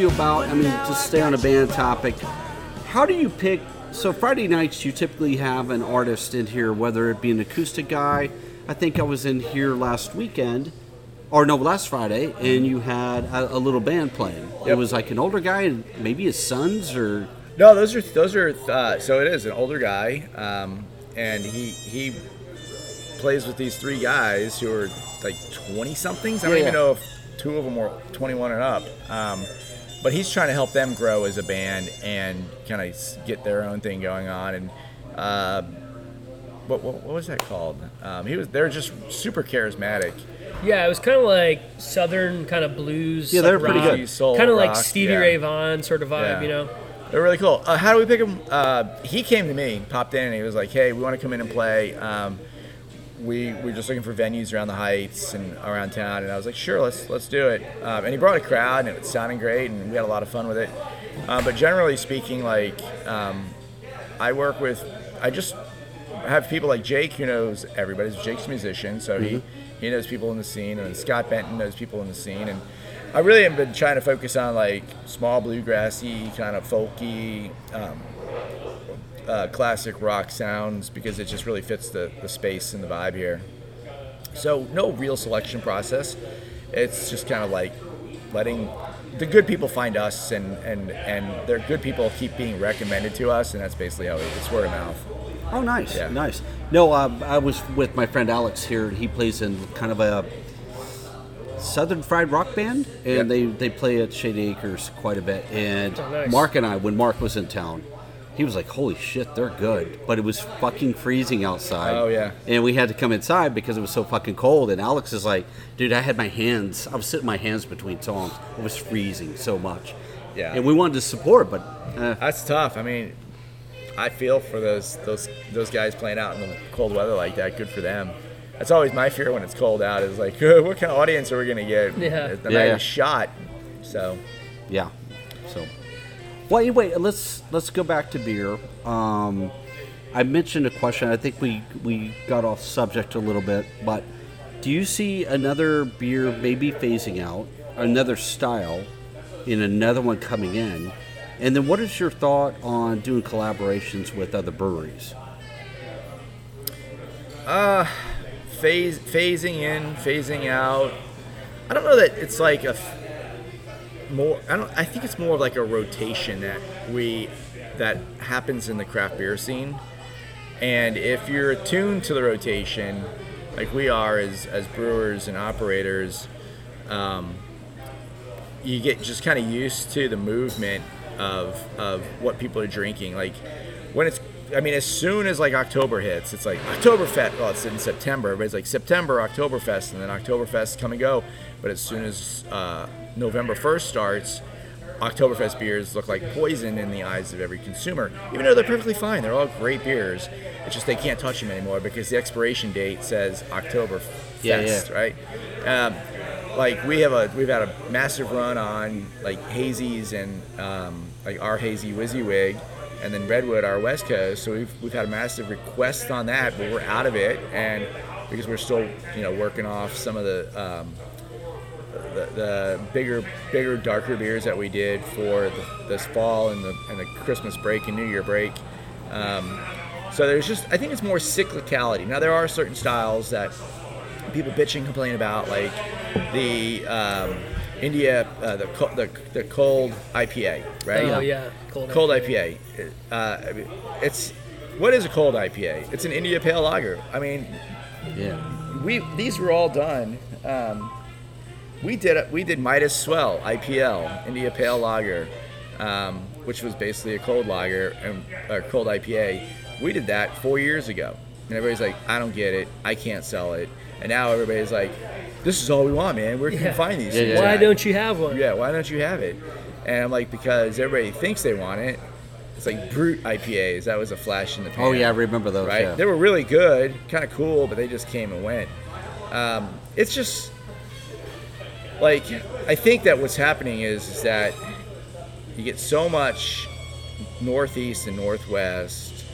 Speaker 6: You
Speaker 2: about, I mean, to stay on a band topic, how do you pick? So, Friday nights, you typically have an artist in here, whether it be an acoustic guy. I think I was in here last weekend, or no, last Friday, and you had a, a little band playing. It was like an older guy and maybe his sons, or.
Speaker 4: No, those are those are uh, so it is an older guy, um, and he he plays with these three guys who are like twenty somethings. I don't
Speaker 2: Yeah,
Speaker 4: even
Speaker 2: yeah.
Speaker 4: know if two of them were twenty one and up. Um, but he's trying to help them grow as a band and kind of get their own thing going on. And uh, what, what what was that called? Um, he was they're just super charismatic.
Speaker 5: Yeah, it was kind of like southern kind of blues.
Speaker 2: Yeah, they're
Speaker 5: like
Speaker 2: pretty
Speaker 5: rock,
Speaker 2: good.
Speaker 4: Soul
Speaker 5: Kind of like Stevie
Speaker 4: yeah.
Speaker 5: Ray Vaughan sort of vibe,
Speaker 4: Yeah.
Speaker 5: you know.
Speaker 4: They're really cool. Uh, how do we pick him? Uh, he came to me, popped in, and he was like, "Hey, we want to come in and play. Um, we we're just looking for venues around the Heights and around town." And I was like, "Sure, let's let's do it." Um, and he brought a crowd, and it was sounding great, and we had a lot of fun with it. Uh, but generally speaking, like um, I work with, I just have people like Jake who knows everybody. Jake's a musician, so he he knows people in the scene, and Scott Benton knows people in the scene, and I really have been trying to focus on like small bluegrassy, kind of folky, um, uh, classic rock sounds because it just really fits the, the space and the vibe here. So no real selection process. It's just kind of like letting the good people find us, and and and their good people keep being recommended to us, and that's basically how it, it's word of mouth.
Speaker 2: Oh, nice,
Speaker 4: Yeah.
Speaker 2: nice. No, um, I was with my friend Alex here. He plays in kind of a Southern Fried Rock band, and
Speaker 4: Yep.
Speaker 2: they they play at Shady Acres quite a bit. And
Speaker 5: Oh, nice.
Speaker 2: Mark and I, when Mark was in town, he was like, "Holy shit, they're good!" But it was fucking freezing outside.
Speaker 4: Oh, yeah.
Speaker 2: And we had to come inside because it was so fucking cold. And Alex is like, "Dude, I had my hands. I was sitting my hands between songs. It was freezing so much."
Speaker 4: Yeah.
Speaker 2: And we wanted to support, but uh,
Speaker 4: That's tough. I mean, I feel for those those those guys playing out in the cold weather like that. Good for them. That's always my fear when it's cold out. Is like, what kind of audience are we gonna get?
Speaker 5: Yeah.
Speaker 4: the
Speaker 2: Yeah,
Speaker 4: night
Speaker 2: yeah.
Speaker 4: is shot. So
Speaker 2: Yeah. Well, anyway, let's let's go back to beer. Um, I mentioned a question. I think we we got off subject a little bit, but do you see another beer maybe phasing out, another style, in another one coming in? And then, what is your thought on doing collaborations with other breweries?
Speaker 4: phase phasing in, phasing out. I don't know that it's like a more. I don't. I think it's more of like a rotation that we that happens in the craft beer scene. And if you're attuned to the rotation, like we are as as brewers and operators, um, you get just kind of used to the movement of of what people are drinking. Like when it's, I mean, as soon as like October hits, it's like Oktoberfest. Well, it's in September, but it's like September Oktoberfest, and then Oktoberfest come and go. But as soon as uh, November first starts, Oktoberfest beers look like poison in the eyes of every consumer, even though they're perfectly fine. They're all great beers. It's just they can't touch them anymore because the expiration date says Oktoberfest,
Speaker 2: Yeah, yeah.
Speaker 4: right? Um, like we have a we've had a massive run on like hazies and um, like our hazy WYSIWYG and then redwood our west coast so we've, we've had a massive request on that but we're out of it and because we're still you know working off some of the um, the, the bigger bigger darker beers that we did for the, this fall and the and the christmas break and new year break um, so there's just i think it's more cyclicality now there are certain styles that people bitch and complain about, like the um, India, uh, the, co- the the cold IPA, right?
Speaker 5: Oh yeah, cold.
Speaker 4: Cold IPA. Uh, it's what is a cold IPA? It's an India Pale Lager. I mean,
Speaker 2: Yeah.
Speaker 4: we these were all done. Um, we did. We did Midas Swell IPL India Pale Lager, um, which was basically a cold lager and a cold IPA. We did that four years ago, and everybody's like, "I don't get it. I can't sell it." And now everybody's like, "This is all we want, man. Where can
Speaker 5: Yeah.
Speaker 4: you find these?"
Speaker 2: Yeah,
Speaker 4: things
Speaker 2: yeah.
Speaker 5: Why
Speaker 4: at?"
Speaker 5: don't you have one?
Speaker 4: Yeah, why don't you have it? And I'm like, because everybody thinks they want it. It's like brute IPAs. That was a flash in the pan.
Speaker 2: Oh yeah, I remember those.
Speaker 4: right?
Speaker 2: Yeah.
Speaker 4: They were really good, kind of cool, but they just came and went. Um, it's just like I think that what's happening is, is that you get so much northeast and northwest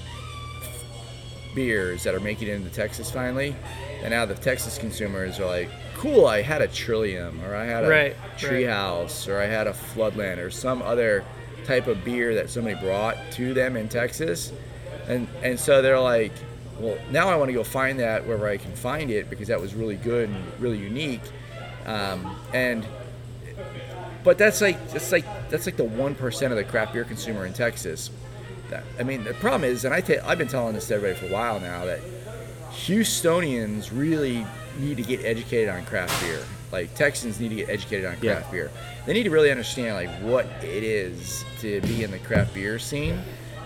Speaker 4: beers that are making it into Texas finally, and now the Texas consumers are like, "Cool, I had a Trillium, or I had a
Speaker 5: Right, right.
Speaker 4: Treehouse, or I had a Floodland, or some other type of beer that somebody brought to them in Texas," and and so they're like, "Well, now I want to go find that wherever I can find it because that was really good and really unique," um, and but that's like that's like that's like the one percent of the craft beer consumer in Texas. That, I mean, the problem is, and I I've been telling this to everybody for a while now that Houstonians really need to get educated on craft beer. Like Texans need to get educated on
Speaker 2: Yeah.
Speaker 4: craft beer. They need to really understand like what it is to be in the craft beer scene,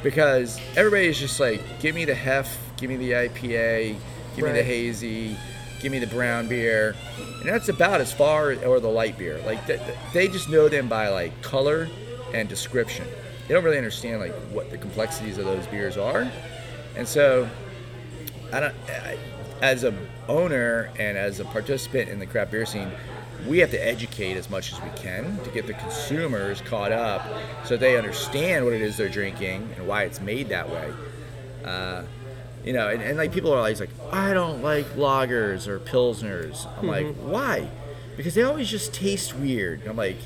Speaker 4: because everybody's just like, give me the hef, give me the IPA, give me the hazy, give me the brown beer, and that's about as far or the light beer. Like th- th- they just know them by like color and description. They don't really understand like what the complexities of those beers are, and so I don't. I, as a owner and as a participant in the craft beer scene, we have to educate as much as we can to get the consumers caught up, so they understand what it is they're drinking and why it's made that way. Uh, you know, and, and like people are always like, I don't like lagers or pilsners. I'm like, why? Because they always just taste weird. I'm like,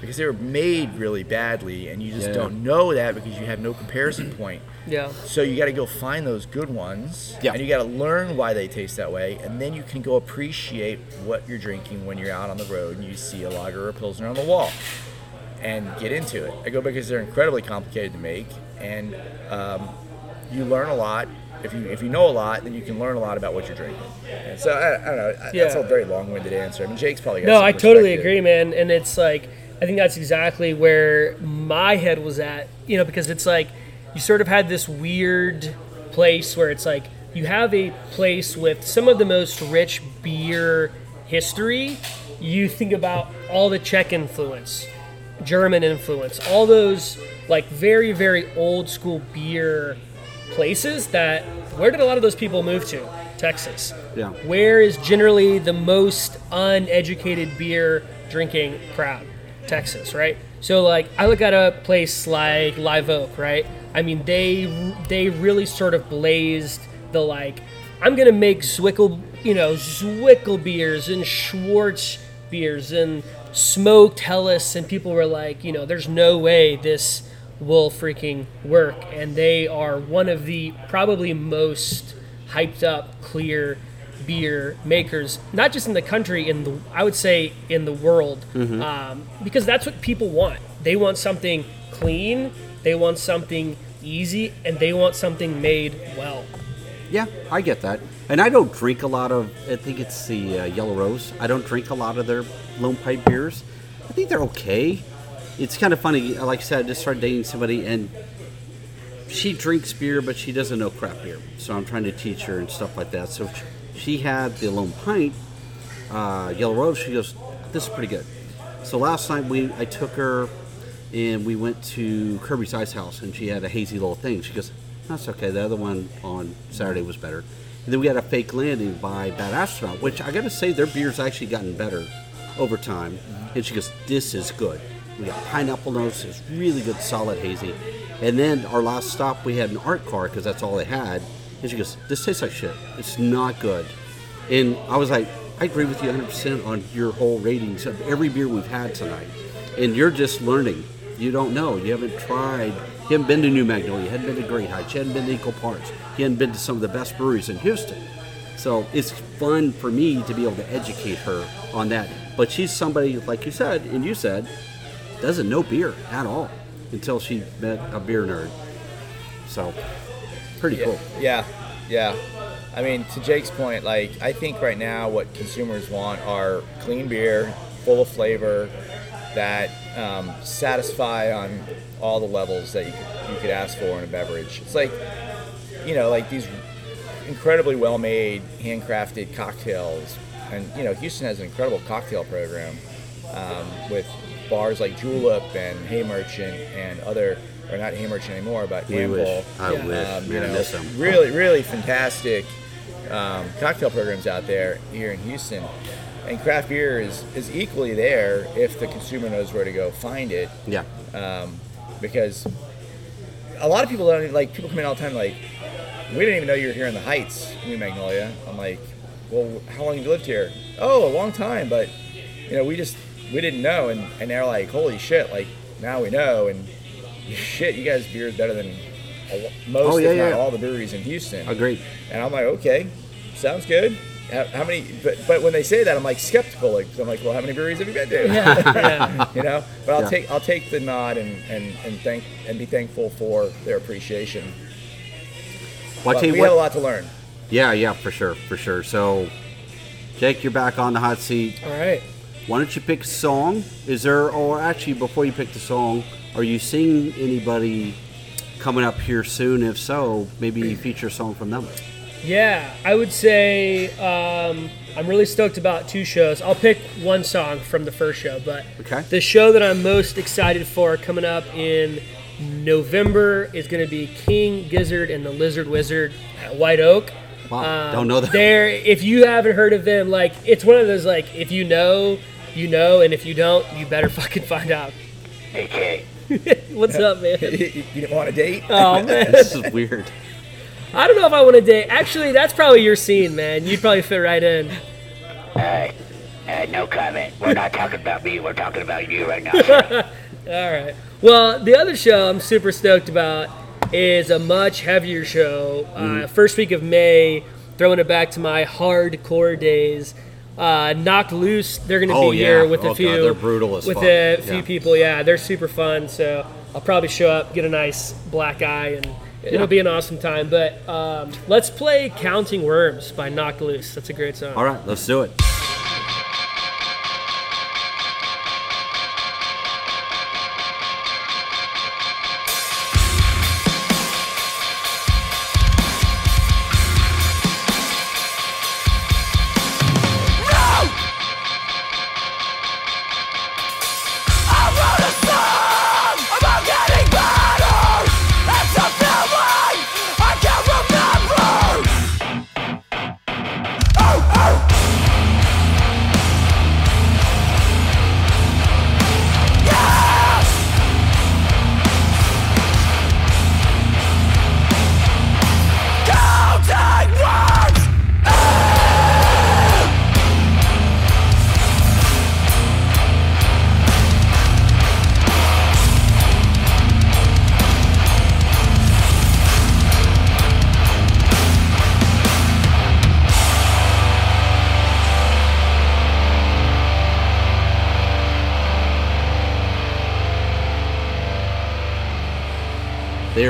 Speaker 4: because they were made really badly, and you just
Speaker 2: Yeah.
Speaker 4: don't know that because you have no comparison point.
Speaker 5: Yeah.
Speaker 4: So you got to go find those good ones,
Speaker 2: Yeah.
Speaker 4: and you got to learn why they taste that way, and then you can go appreciate what you're drinking when you're out on the road and you see a lager or a pilsner on the wall, and get into it. I go because they're incredibly complicated to make, and um, you learn a lot. If you if you know a lot, then you can learn a lot about what you're drinking. And so I, I don't know. I- That's a very long-winded answer. I mean, Jake's probably got
Speaker 5: No, I totally agree, man. And it's like I think that's exactly where my head was at. You know, because it's like you sort of had this weird place where it's like you have a place with some of the most rich beer history. You think about all the Czech influence, German influence, all those like very very old school beer places that where did a lot of those people move to? Texas.
Speaker 2: Yeah.
Speaker 5: Where is generally the most uneducated beer drinking crowd? Texas, right? So like I look at a place like Live Oak, right? I mean they they really sort of blazed the like I'm gonna make Zwickel, you know, Zwickel beers and Schwarz beers and smoked Helles, and people were like, you know, there's no way this will freaking work, and they are one of the probably most hyped up clear beer makers, not just in the country, in the I would say in the world, um, because that's what people want. They want something clean, they want something easy, and they want something made well.
Speaker 2: Yeah, I get that. And I don't drink a lot of. I think it's the uh, Yellow Rose. I don't drink a lot of their Lone Pint beers. I think they're okay. It's kind of funny. Like I said, I just started dating somebody, and she drinks beer, but she doesn't know craft beer. So I'm trying to teach her and stuff like that. So she- she had the Lone Pint uh, Yellow Rose. She goes, "This is pretty good." So last night we I took her and we went to Kirby's Ice House, and she had a hazy little thing. She goes, "That's okay." The other one on Saturday was better. And then we had a fake landing by Bad Astronaut, which I got to say their beer's actually gotten better over time. And she goes, "This is good." We got pineapple notes. It's really good, solid hazy. And then our last stop, we had an art car because that's all they had. And she goes, "This tastes like shit. It's not good." And I was like, I agree with you 100% on your whole ratings of every beer we've had tonight. And you're just learning. You don't know. You haven't tried. You haven't been to New Magnolia. You hadn't been to Great Heights. You hadn't been to Equal Parts. You hadn't been to some of the best breweries in Houston. So it's fun for me to be able to educate her on that. But she's somebody, like you said, and you said, doesn't know beer at all until she met a beer nerd. So, pretty
Speaker 4: Yeah,
Speaker 2: cool.
Speaker 4: yeah, yeah. I mean, to Jake's point, like I think right now what consumers want are clean beer, full of flavor, that um, satisfy on all the levels that you could, you could ask for in a beverage. It's like, you know, like these incredibly well-made, handcrafted cocktails, and you know, Houston has an incredible cocktail program um, with bars like Julep and Hay Merchant and other, or not Hay Merchant anymore, but
Speaker 2: We
Speaker 4: Amble.
Speaker 2: wish. I
Speaker 5: Yeah.
Speaker 2: wish.
Speaker 4: Um, you know,
Speaker 2: miss them.
Speaker 4: really, really fantastic um, cocktail programs out there here in Houston. And craft beer is, is equally there if the consumer knows where to go find it.
Speaker 2: Yeah.
Speaker 4: Um, because a lot of people don't like people come in all the time like, we didn't even know you were here in the Heights, New Magnolia. I'm like, well, how long have you lived here? Oh, a long time, but you know, we just we didn't know, and and they're like, holy shit, like now we know, and shit, you guys' beer is better than most,
Speaker 2: Oh, yeah,
Speaker 4: if not
Speaker 2: yeah.
Speaker 4: all, the breweries in Houston.
Speaker 2: Agreed.
Speaker 4: And I'm like, okay, sounds good. How, how many? But, but when they say that, I'm like skeptical. Like I'm like, well, how many breweries have you been to?
Speaker 5: Yeah, yeah.
Speaker 4: you know. But I'll
Speaker 2: Yeah.
Speaker 4: take I'll take the nod and, and, and thank and be thankful for their appreciation.
Speaker 2: Well,
Speaker 4: But we
Speaker 2: what,
Speaker 4: have a lot to learn.
Speaker 2: Yeah, yeah, for sure, for sure. So, Jake, you're back on the hot seat.
Speaker 5: All right.
Speaker 2: Why don't you pick a song? Is there, or actually, before you pick the song, are you seeing anybody coming up here soon? If so, maybe feature a song from them.
Speaker 5: Yeah, I would say um, I'm really stoked about two shows. I'll pick one song from the first show, but
Speaker 2: Okay.
Speaker 5: the show that I'm most excited for coming up in November is going to be King Gizzard and the Lizard Wizard at White Oak.
Speaker 2: Wow,
Speaker 5: Um,
Speaker 2: don't know that.
Speaker 5: There, if you haven't heard of them, like it's one of those like if you know, you know, and if you don't, you better fucking find out.
Speaker 3: Hey,
Speaker 5: What's up, man?
Speaker 4: you didn't want a date?
Speaker 5: Oh man,
Speaker 2: this is weird.
Speaker 5: I don't know if I want to date. Actually, that's probably your scene, man. You'd probably fit right in.
Speaker 3: Alright. Uh, no comment. We're not talking about me. We're talking about you right now.
Speaker 5: All right. Well, the other show I'm super stoked about is a much heavier show.
Speaker 2: Mm.
Speaker 5: Uh, first week of May, throwing it back to my hardcore days. Uh, Knocked Loose, they're going to
Speaker 2: Oh,
Speaker 5: be here
Speaker 2: yeah.
Speaker 5: with
Speaker 2: Oh,
Speaker 5: a
Speaker 2: God,
Speaker 5: few.
Speaker 2: they're brutal as
Speaker 5: With
Speaker 2: fuck.
Speaker 5: a few
Speaker 2: Yeah.
Speaker 5: people, yeah, they're super fun. So I'll probably show up, get a nice black eye, and it'll
Speaker 2: Yeah.
Speaker 5: be an awesome time. But um, let's play Counting Worms by Knocked Loose. That's a great song.
Speaker 2: All right, let's do it.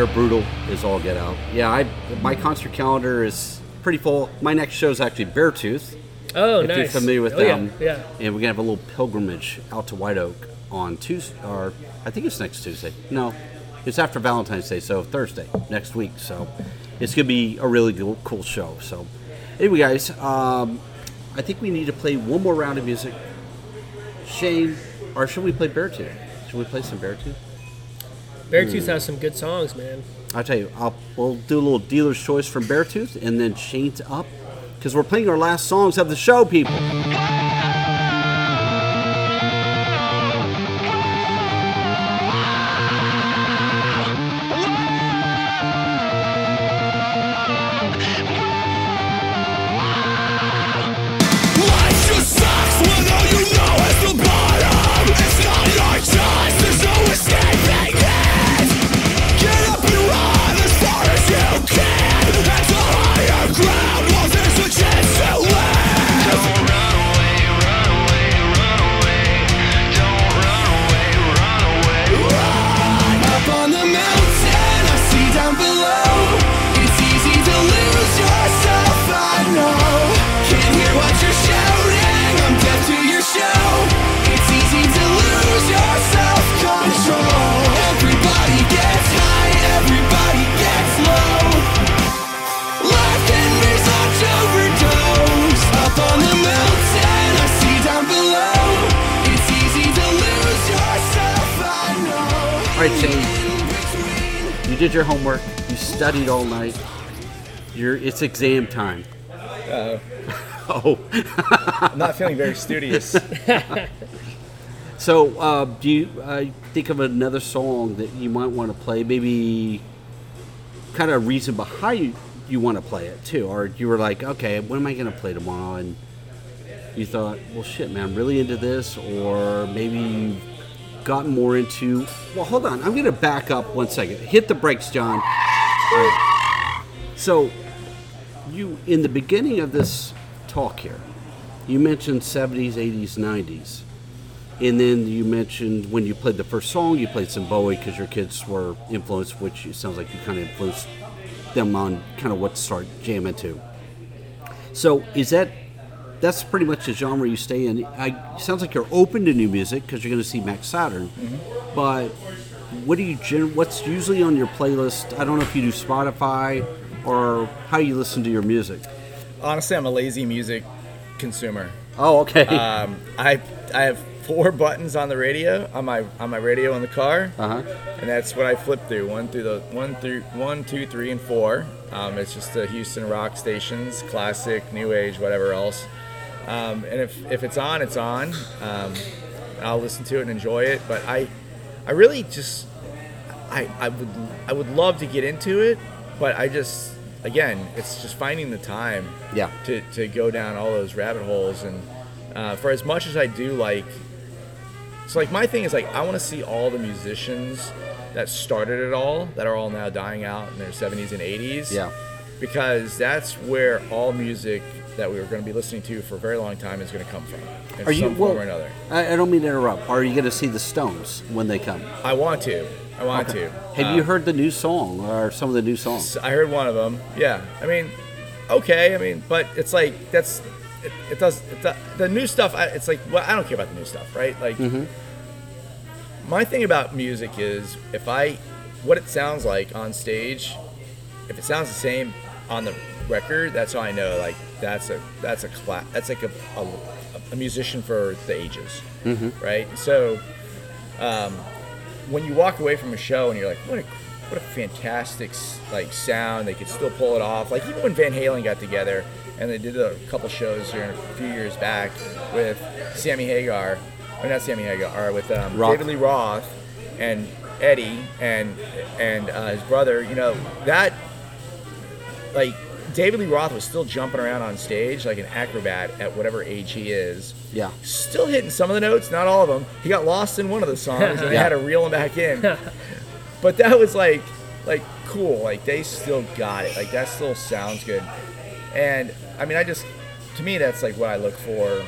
Speaker 2: Brutal is all get out. Yeah, I my concert calendar is pretty full. My next show is actually Beartooth.
Speaker 5: Oh,
Speaker 2: if
Speaker 5: nice.
Speaker 2: you're familiar with
Speaker 5: oh, yeah,
Speaker 2: them.
Speaker 5: Yeah.
Speaker 2: And we're gonna have a little pilgrimage out to White Oak on Tuesday, or I think it's next Tuesday. No, it's after Valentine's Day, so Thursday next week. So it's gonna be a really cool, cool show. So anyway, guys, um, I think we need to play one more round of music. Shane, or should we play Beartooth? Should we play some Beartooth?
Speaker 5: Beartooth hmm. has some good songs, man.
Speaker 2: I'll tell you, I'll, we'll do a little dealer's choice from Beartooth and then Shane's up because we're playing our last songs of the show, people. Right, Shane, you did your homework. You studied all night. You're, it's exam time.
Speaker 4: Uh,
Speaker 2: Oh,
Speaker 4: I'm not feeling very studious.
Speaker 2: so uh, do you uh, think of another song that you might want to play? Maybe kind of a reason behind you, you want to play it too, or you were like, okay, what am I going to play tomorrow? And you thought, well, shit, man, I'm really into this, or maybe gotten more into. Well, hold on, I'm going to back up one second. Hit the brakes, John. Right. So, you in the beginning of this talk here, you mentioned 70s, 80s, 90s. And then you mentioned when you played the first song, you played some Bowie because your kids were influenced, which it sounds like you kind of influenced them on kind of what to start jamming to. So is that that's pretty much the genre you stay in? I sounds like you're open to new music because you're going to see Mac Saturn, but what do you gen- what's usually on your playlist? I don't know if you do Spotify or how you listen to your music.
Speaker 4: Honestly, I'm a lazy music consumer.
Speaker 2: Oh, okay.
Speaker 4: Um, I I have four buttons on the radio on my on my radio in the car,
Speaker 2: Uh huh.
Speaker 4: and that's what I flip through one through the one through one, two, three, and four. Um, it's just the Houston rock stations, classic, new age, whatever else. Um, and if, if it's on, it's on. Um, I'll listen to it and enjoy it. But I I really just I, I would I would love to get into it, but I just again it's just finding the time
Speaker 2: Yeah.
Speaker 4: to, to go down all those rabbit holes and uh, for as much as I do like, so like my thing is like I want to see all the musicians that started it all that are all now dying out in their 70s and 80s.
Speaker 2: Yeah.
Speaker 4: Because that's where all music that we were going to be listening to for a very long time is going to come from in
Speaker 2: Are you
Speaker 4: some form
Speaker 2: well,
Speaker 4: or another.
Speaker 2: I, I don't mean to interrupt. Are you going to see the Stones when they come?
Speaker 4: I want to. I want to.
Speaker 2: Have you
Speaker 4: Um,
Speaker 2: heard the new song or some of the new songs?
Speaker 4: I heard one of them. Yeah. I mean, okay. I mean, but it's like that's it, it does it, do- the new stuff. I, it's like well, I don't care about the new stuff, right? Like my thing about music is if I what it sounds like on stage, if it sounds the same on the record, that's all I know like that's a that's a cla- that's like a, a, a musician for the ages, right? So um, when you walk away from a show and you're like, what a what a fantastic like sound, they could still pull it off. Like even when Van Halen got together and they did a couple shows here a few years back with Sammy Hagar, or not Sammy Hagar, or with um, David Lee Roth and Eddie and and uh, his brother. You know that like David Lee Roth was still jumping around on stage like an acrobat at whatever age he is
Speaker 2: Yeah.
Speaker 4: still hitting some of the notes, not all of them. He got lost in one of the songs, and they had to reel him back in. but that was like, like cool. Like they still got it. Like that still sounds good. And I mean, I just, to me, that's like what I look for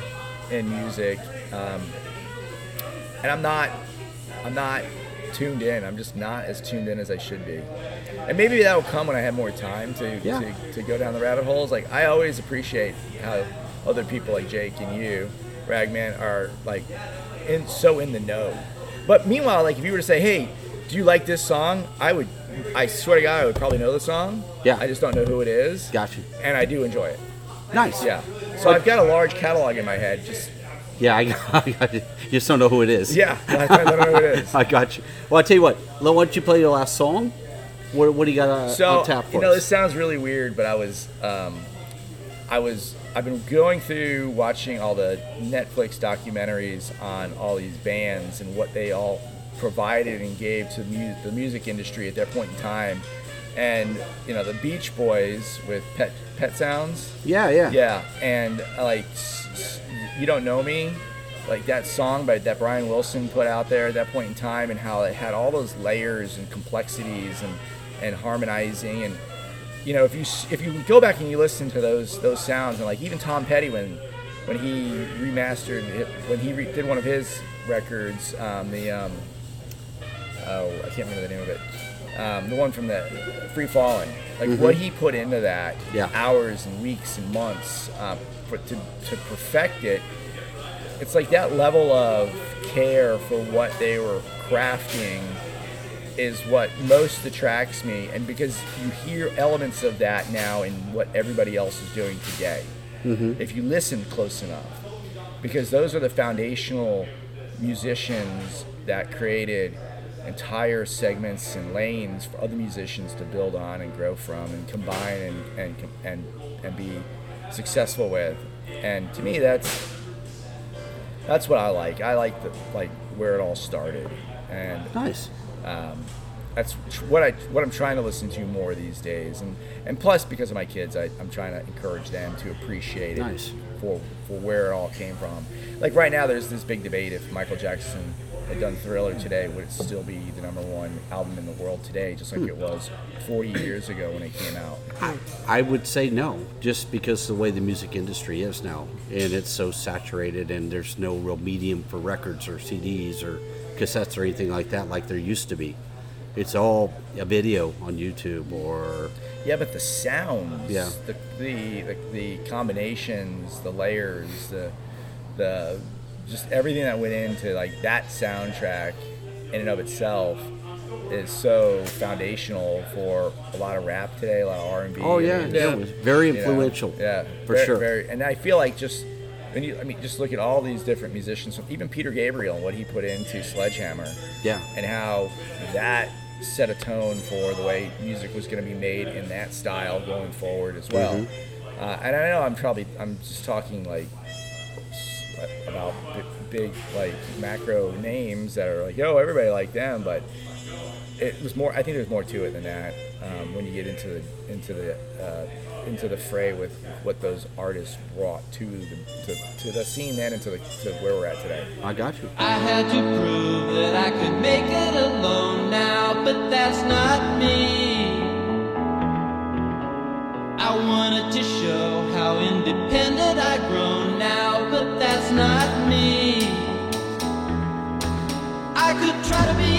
Speaker 4: in music. Um, and I'm not, I'm not tuned in. I'm just not as tuned in as I should be. And maybe that will come when I have more time to,
Speaker 2: Yeah.
Speaker 4: to, to go down the rabbit holes. Like I always appreciate how other people like Jake and you, Ragman, are like in so in the know. But meanwhile, like if you were to say, "Hey, do you like this song?" I would, I swear to God, I would probably know the song.
Speaker 2: Yeah.
Speaker 4: I just don't know who it is.
Speaker 2: Got you.
Speaker 4: And I do enjoy it.
Speaker 2: Nice.
Speaker 4: Yeah. So I've got a large catalog in my head. Just
Speaker 2: Yeah, I, I got you. You just don't know who it is.
Speaker 4: yeah, I don't know who it is.
Speaker 2: I got you. Well, I tell you what. Why don't you play your last song? What, what do you got uh,
Speaker 4: So
Speaker 2: on tap for
Speaker 4: you know,
Speaker 2: us?
Speaker 4: this sounds really weird, but I was, um, I was, I've been going through watching all the Netflix documentaries on all these bands and what they all provided and gave to mu- the music industry at that point in time. And you know, the Beach Boys with Pet Pet Sounds.
Speaker 2: yeah, yeah.
Speaker 4: Yeah, and like, you don't know me, like that song by that Brian Wilson put out there at that point in time, and how it had all those layers and complexities and and harmonizing, and you know, if you if you go back and you listen to those those sounds, and like even Tom Petty when when he remastered it, when he re- did one of his records, um, the um, oh I can't remember the name of it. Um, the one from the Free Falling, like what he put into that,
Speaker 2: Yeah.
Speaker 4: hours and weeks and months um, for, to, to perfect it. It's like that level of care for what they were crafting is what most attracts me, and because you hear elements of that now in what everybody else is doing today, mm-hmm. if you listen close enough, because those are the foundational musicians that created entire segments and lanes for other musicians to build on and grow from and combine and and and, and be successful with. And to me, that's that's what I like. I like the like where it all started, and
Speaker 2: Nice.
Speaker 4: Um, that's what I what I'm trying to listen to more these days, and and plus because of my kids, I, I'm trying to encourage them to appreciate it
Speaker 2: Nice.
Speaker 4: for for where it all came from. Like right now, there's this big debate if Michael Jackson had done Thriller today, would it still be the number one album in the world today, just like hmm. it was 40 years ago when it came out?
Speaker 2: I, I would say no, just because the way the music industry is now, and it's so saturated, and there's no real medium for records or CDs or cassettes or anything like that, like there used to be. It's all a video on YouTube or
Speaker 4: Yeah, but the sounds,
Speaker 2: Yeah.
Speaker 4: the, the the the combinations, the layers, the the just everything that went into like that soundtrack in and of itself is so foundational for a lot of rap today, a lot of R and B.
Speaker 2: oh yeah, yeah, it was very influential.
Speaker 4: Yeah,
Speaker 2: for
Speaker 4: very,
Speaker 2: sure.
Speaker 4: Very, and I feel like just when you, I mean, just look at all these different musicians, even Peter Gabriel and what he put into Sledgehammer
Speaker 2: Yeah.
Speaker 4: and how that set a tone for the way music was going to be made in that style going forward as well.
Speaker 2: Mm-hmm.
Speaker 4: Uh, and I know I'm probably I'm just talking like about big, big like macro names that are like, yo, everybody like them, but it was more. I think there's more to it than that. Um, when you get into the into the uh, into the fray with what those artists brought to the to, to the scene then and to, the, to where we're at today.
Speaker 2: I got you.
Speaker 6: I had to prove that I could make it alone now, but that's not me. I wanted to show how independent I've grown now, but that's not me. I could try to be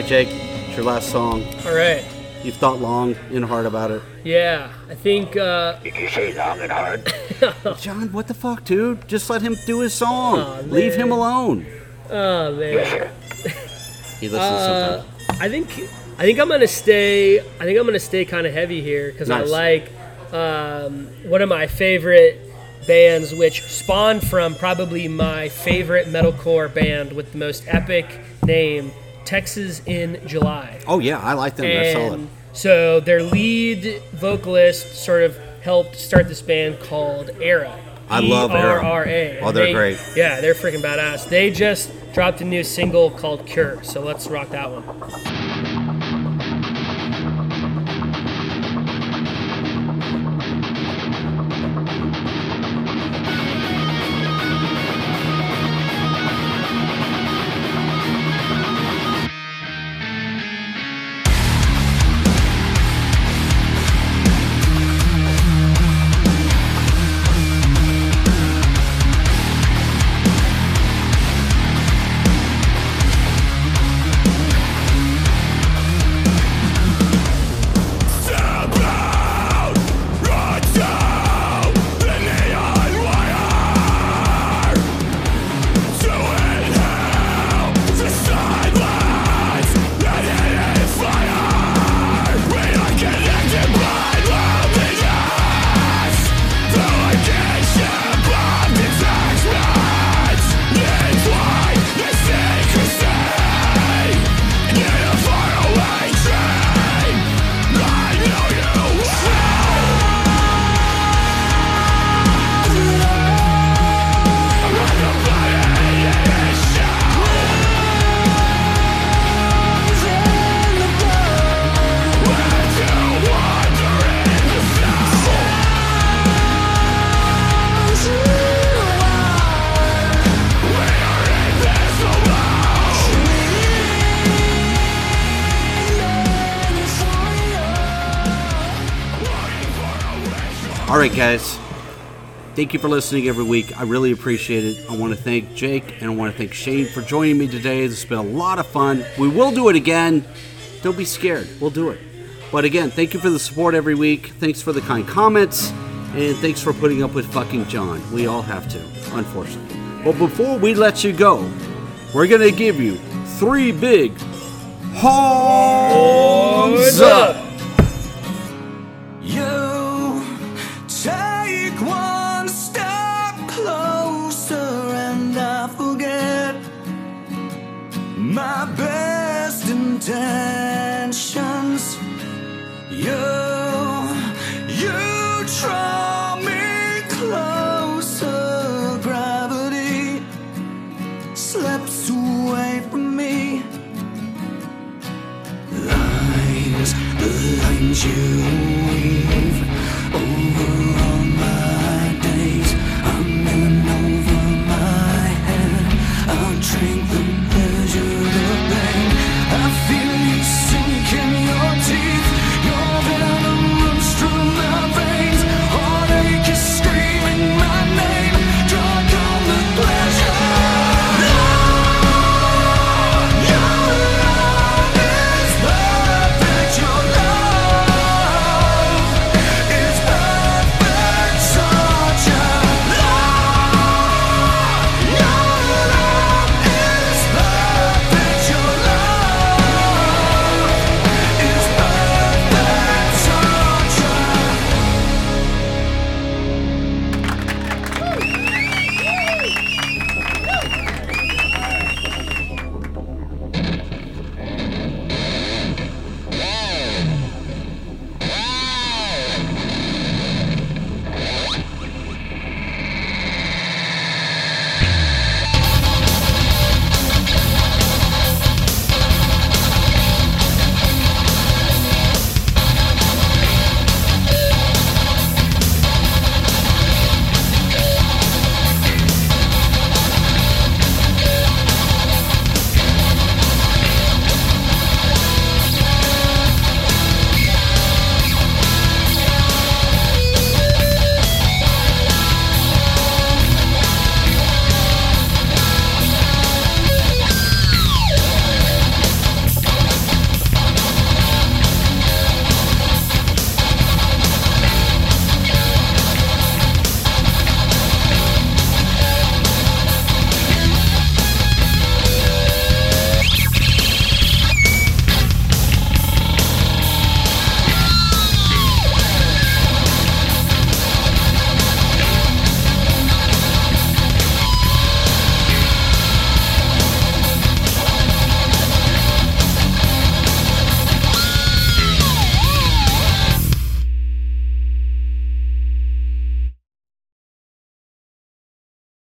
Speaker 2: Right, Jake. It's your last song.
Speaker 5: All right.
Speaker 2: You've thought long and hard about it.
Speaker 5: Yeah, I think uh,
Speaker 3: Did you say long and hard?
Speaker 2: John, what the fuck, dude? Just let him do his song.
Speaker 5: Aw,
Speaker 2: Leave him alone.
Speaker 5: oh man.
Speaker 3: Yes, sir.
Speaker 2: He listens
Speaker 5: Uh,
Speaker 2: sometimes.
Speaker 5: I think I think I'm gonna stay. I think I'm gonna stay kind of heavy here because I like um, one of my favorite bands, which spawned from probably my favorite metalcore band with the most epic name, Texas in July.
Speaker 2: Oh yeah, I like them. They're solid.
Speaker 5: So their lead vocalist sort of helped start this band called Erra.
Speaker 2: I love Erra.
Speaker 5: E-R-R-A.
Speaker 2: Oh, they're
Speaker 5: They-
Speaker 2: great.
Speaker 5: Yeah, they're freaking badass. They just dropped a new single called Cure, so let's rock that one.
Speaker 2: Right, guys. Thank you for listening every week. I really appreciate it. I want to thank Jake and I want to thank Shane for joining me today. This has been a lot of fun. We will do it again. Don't be scared. We'll do it. But again, thank you for the support every week. Thanks for the kind comments. And thanks for putting up with fucking John. We all have to, unfortunately. But before we let you go, we're going to give you three big horns up.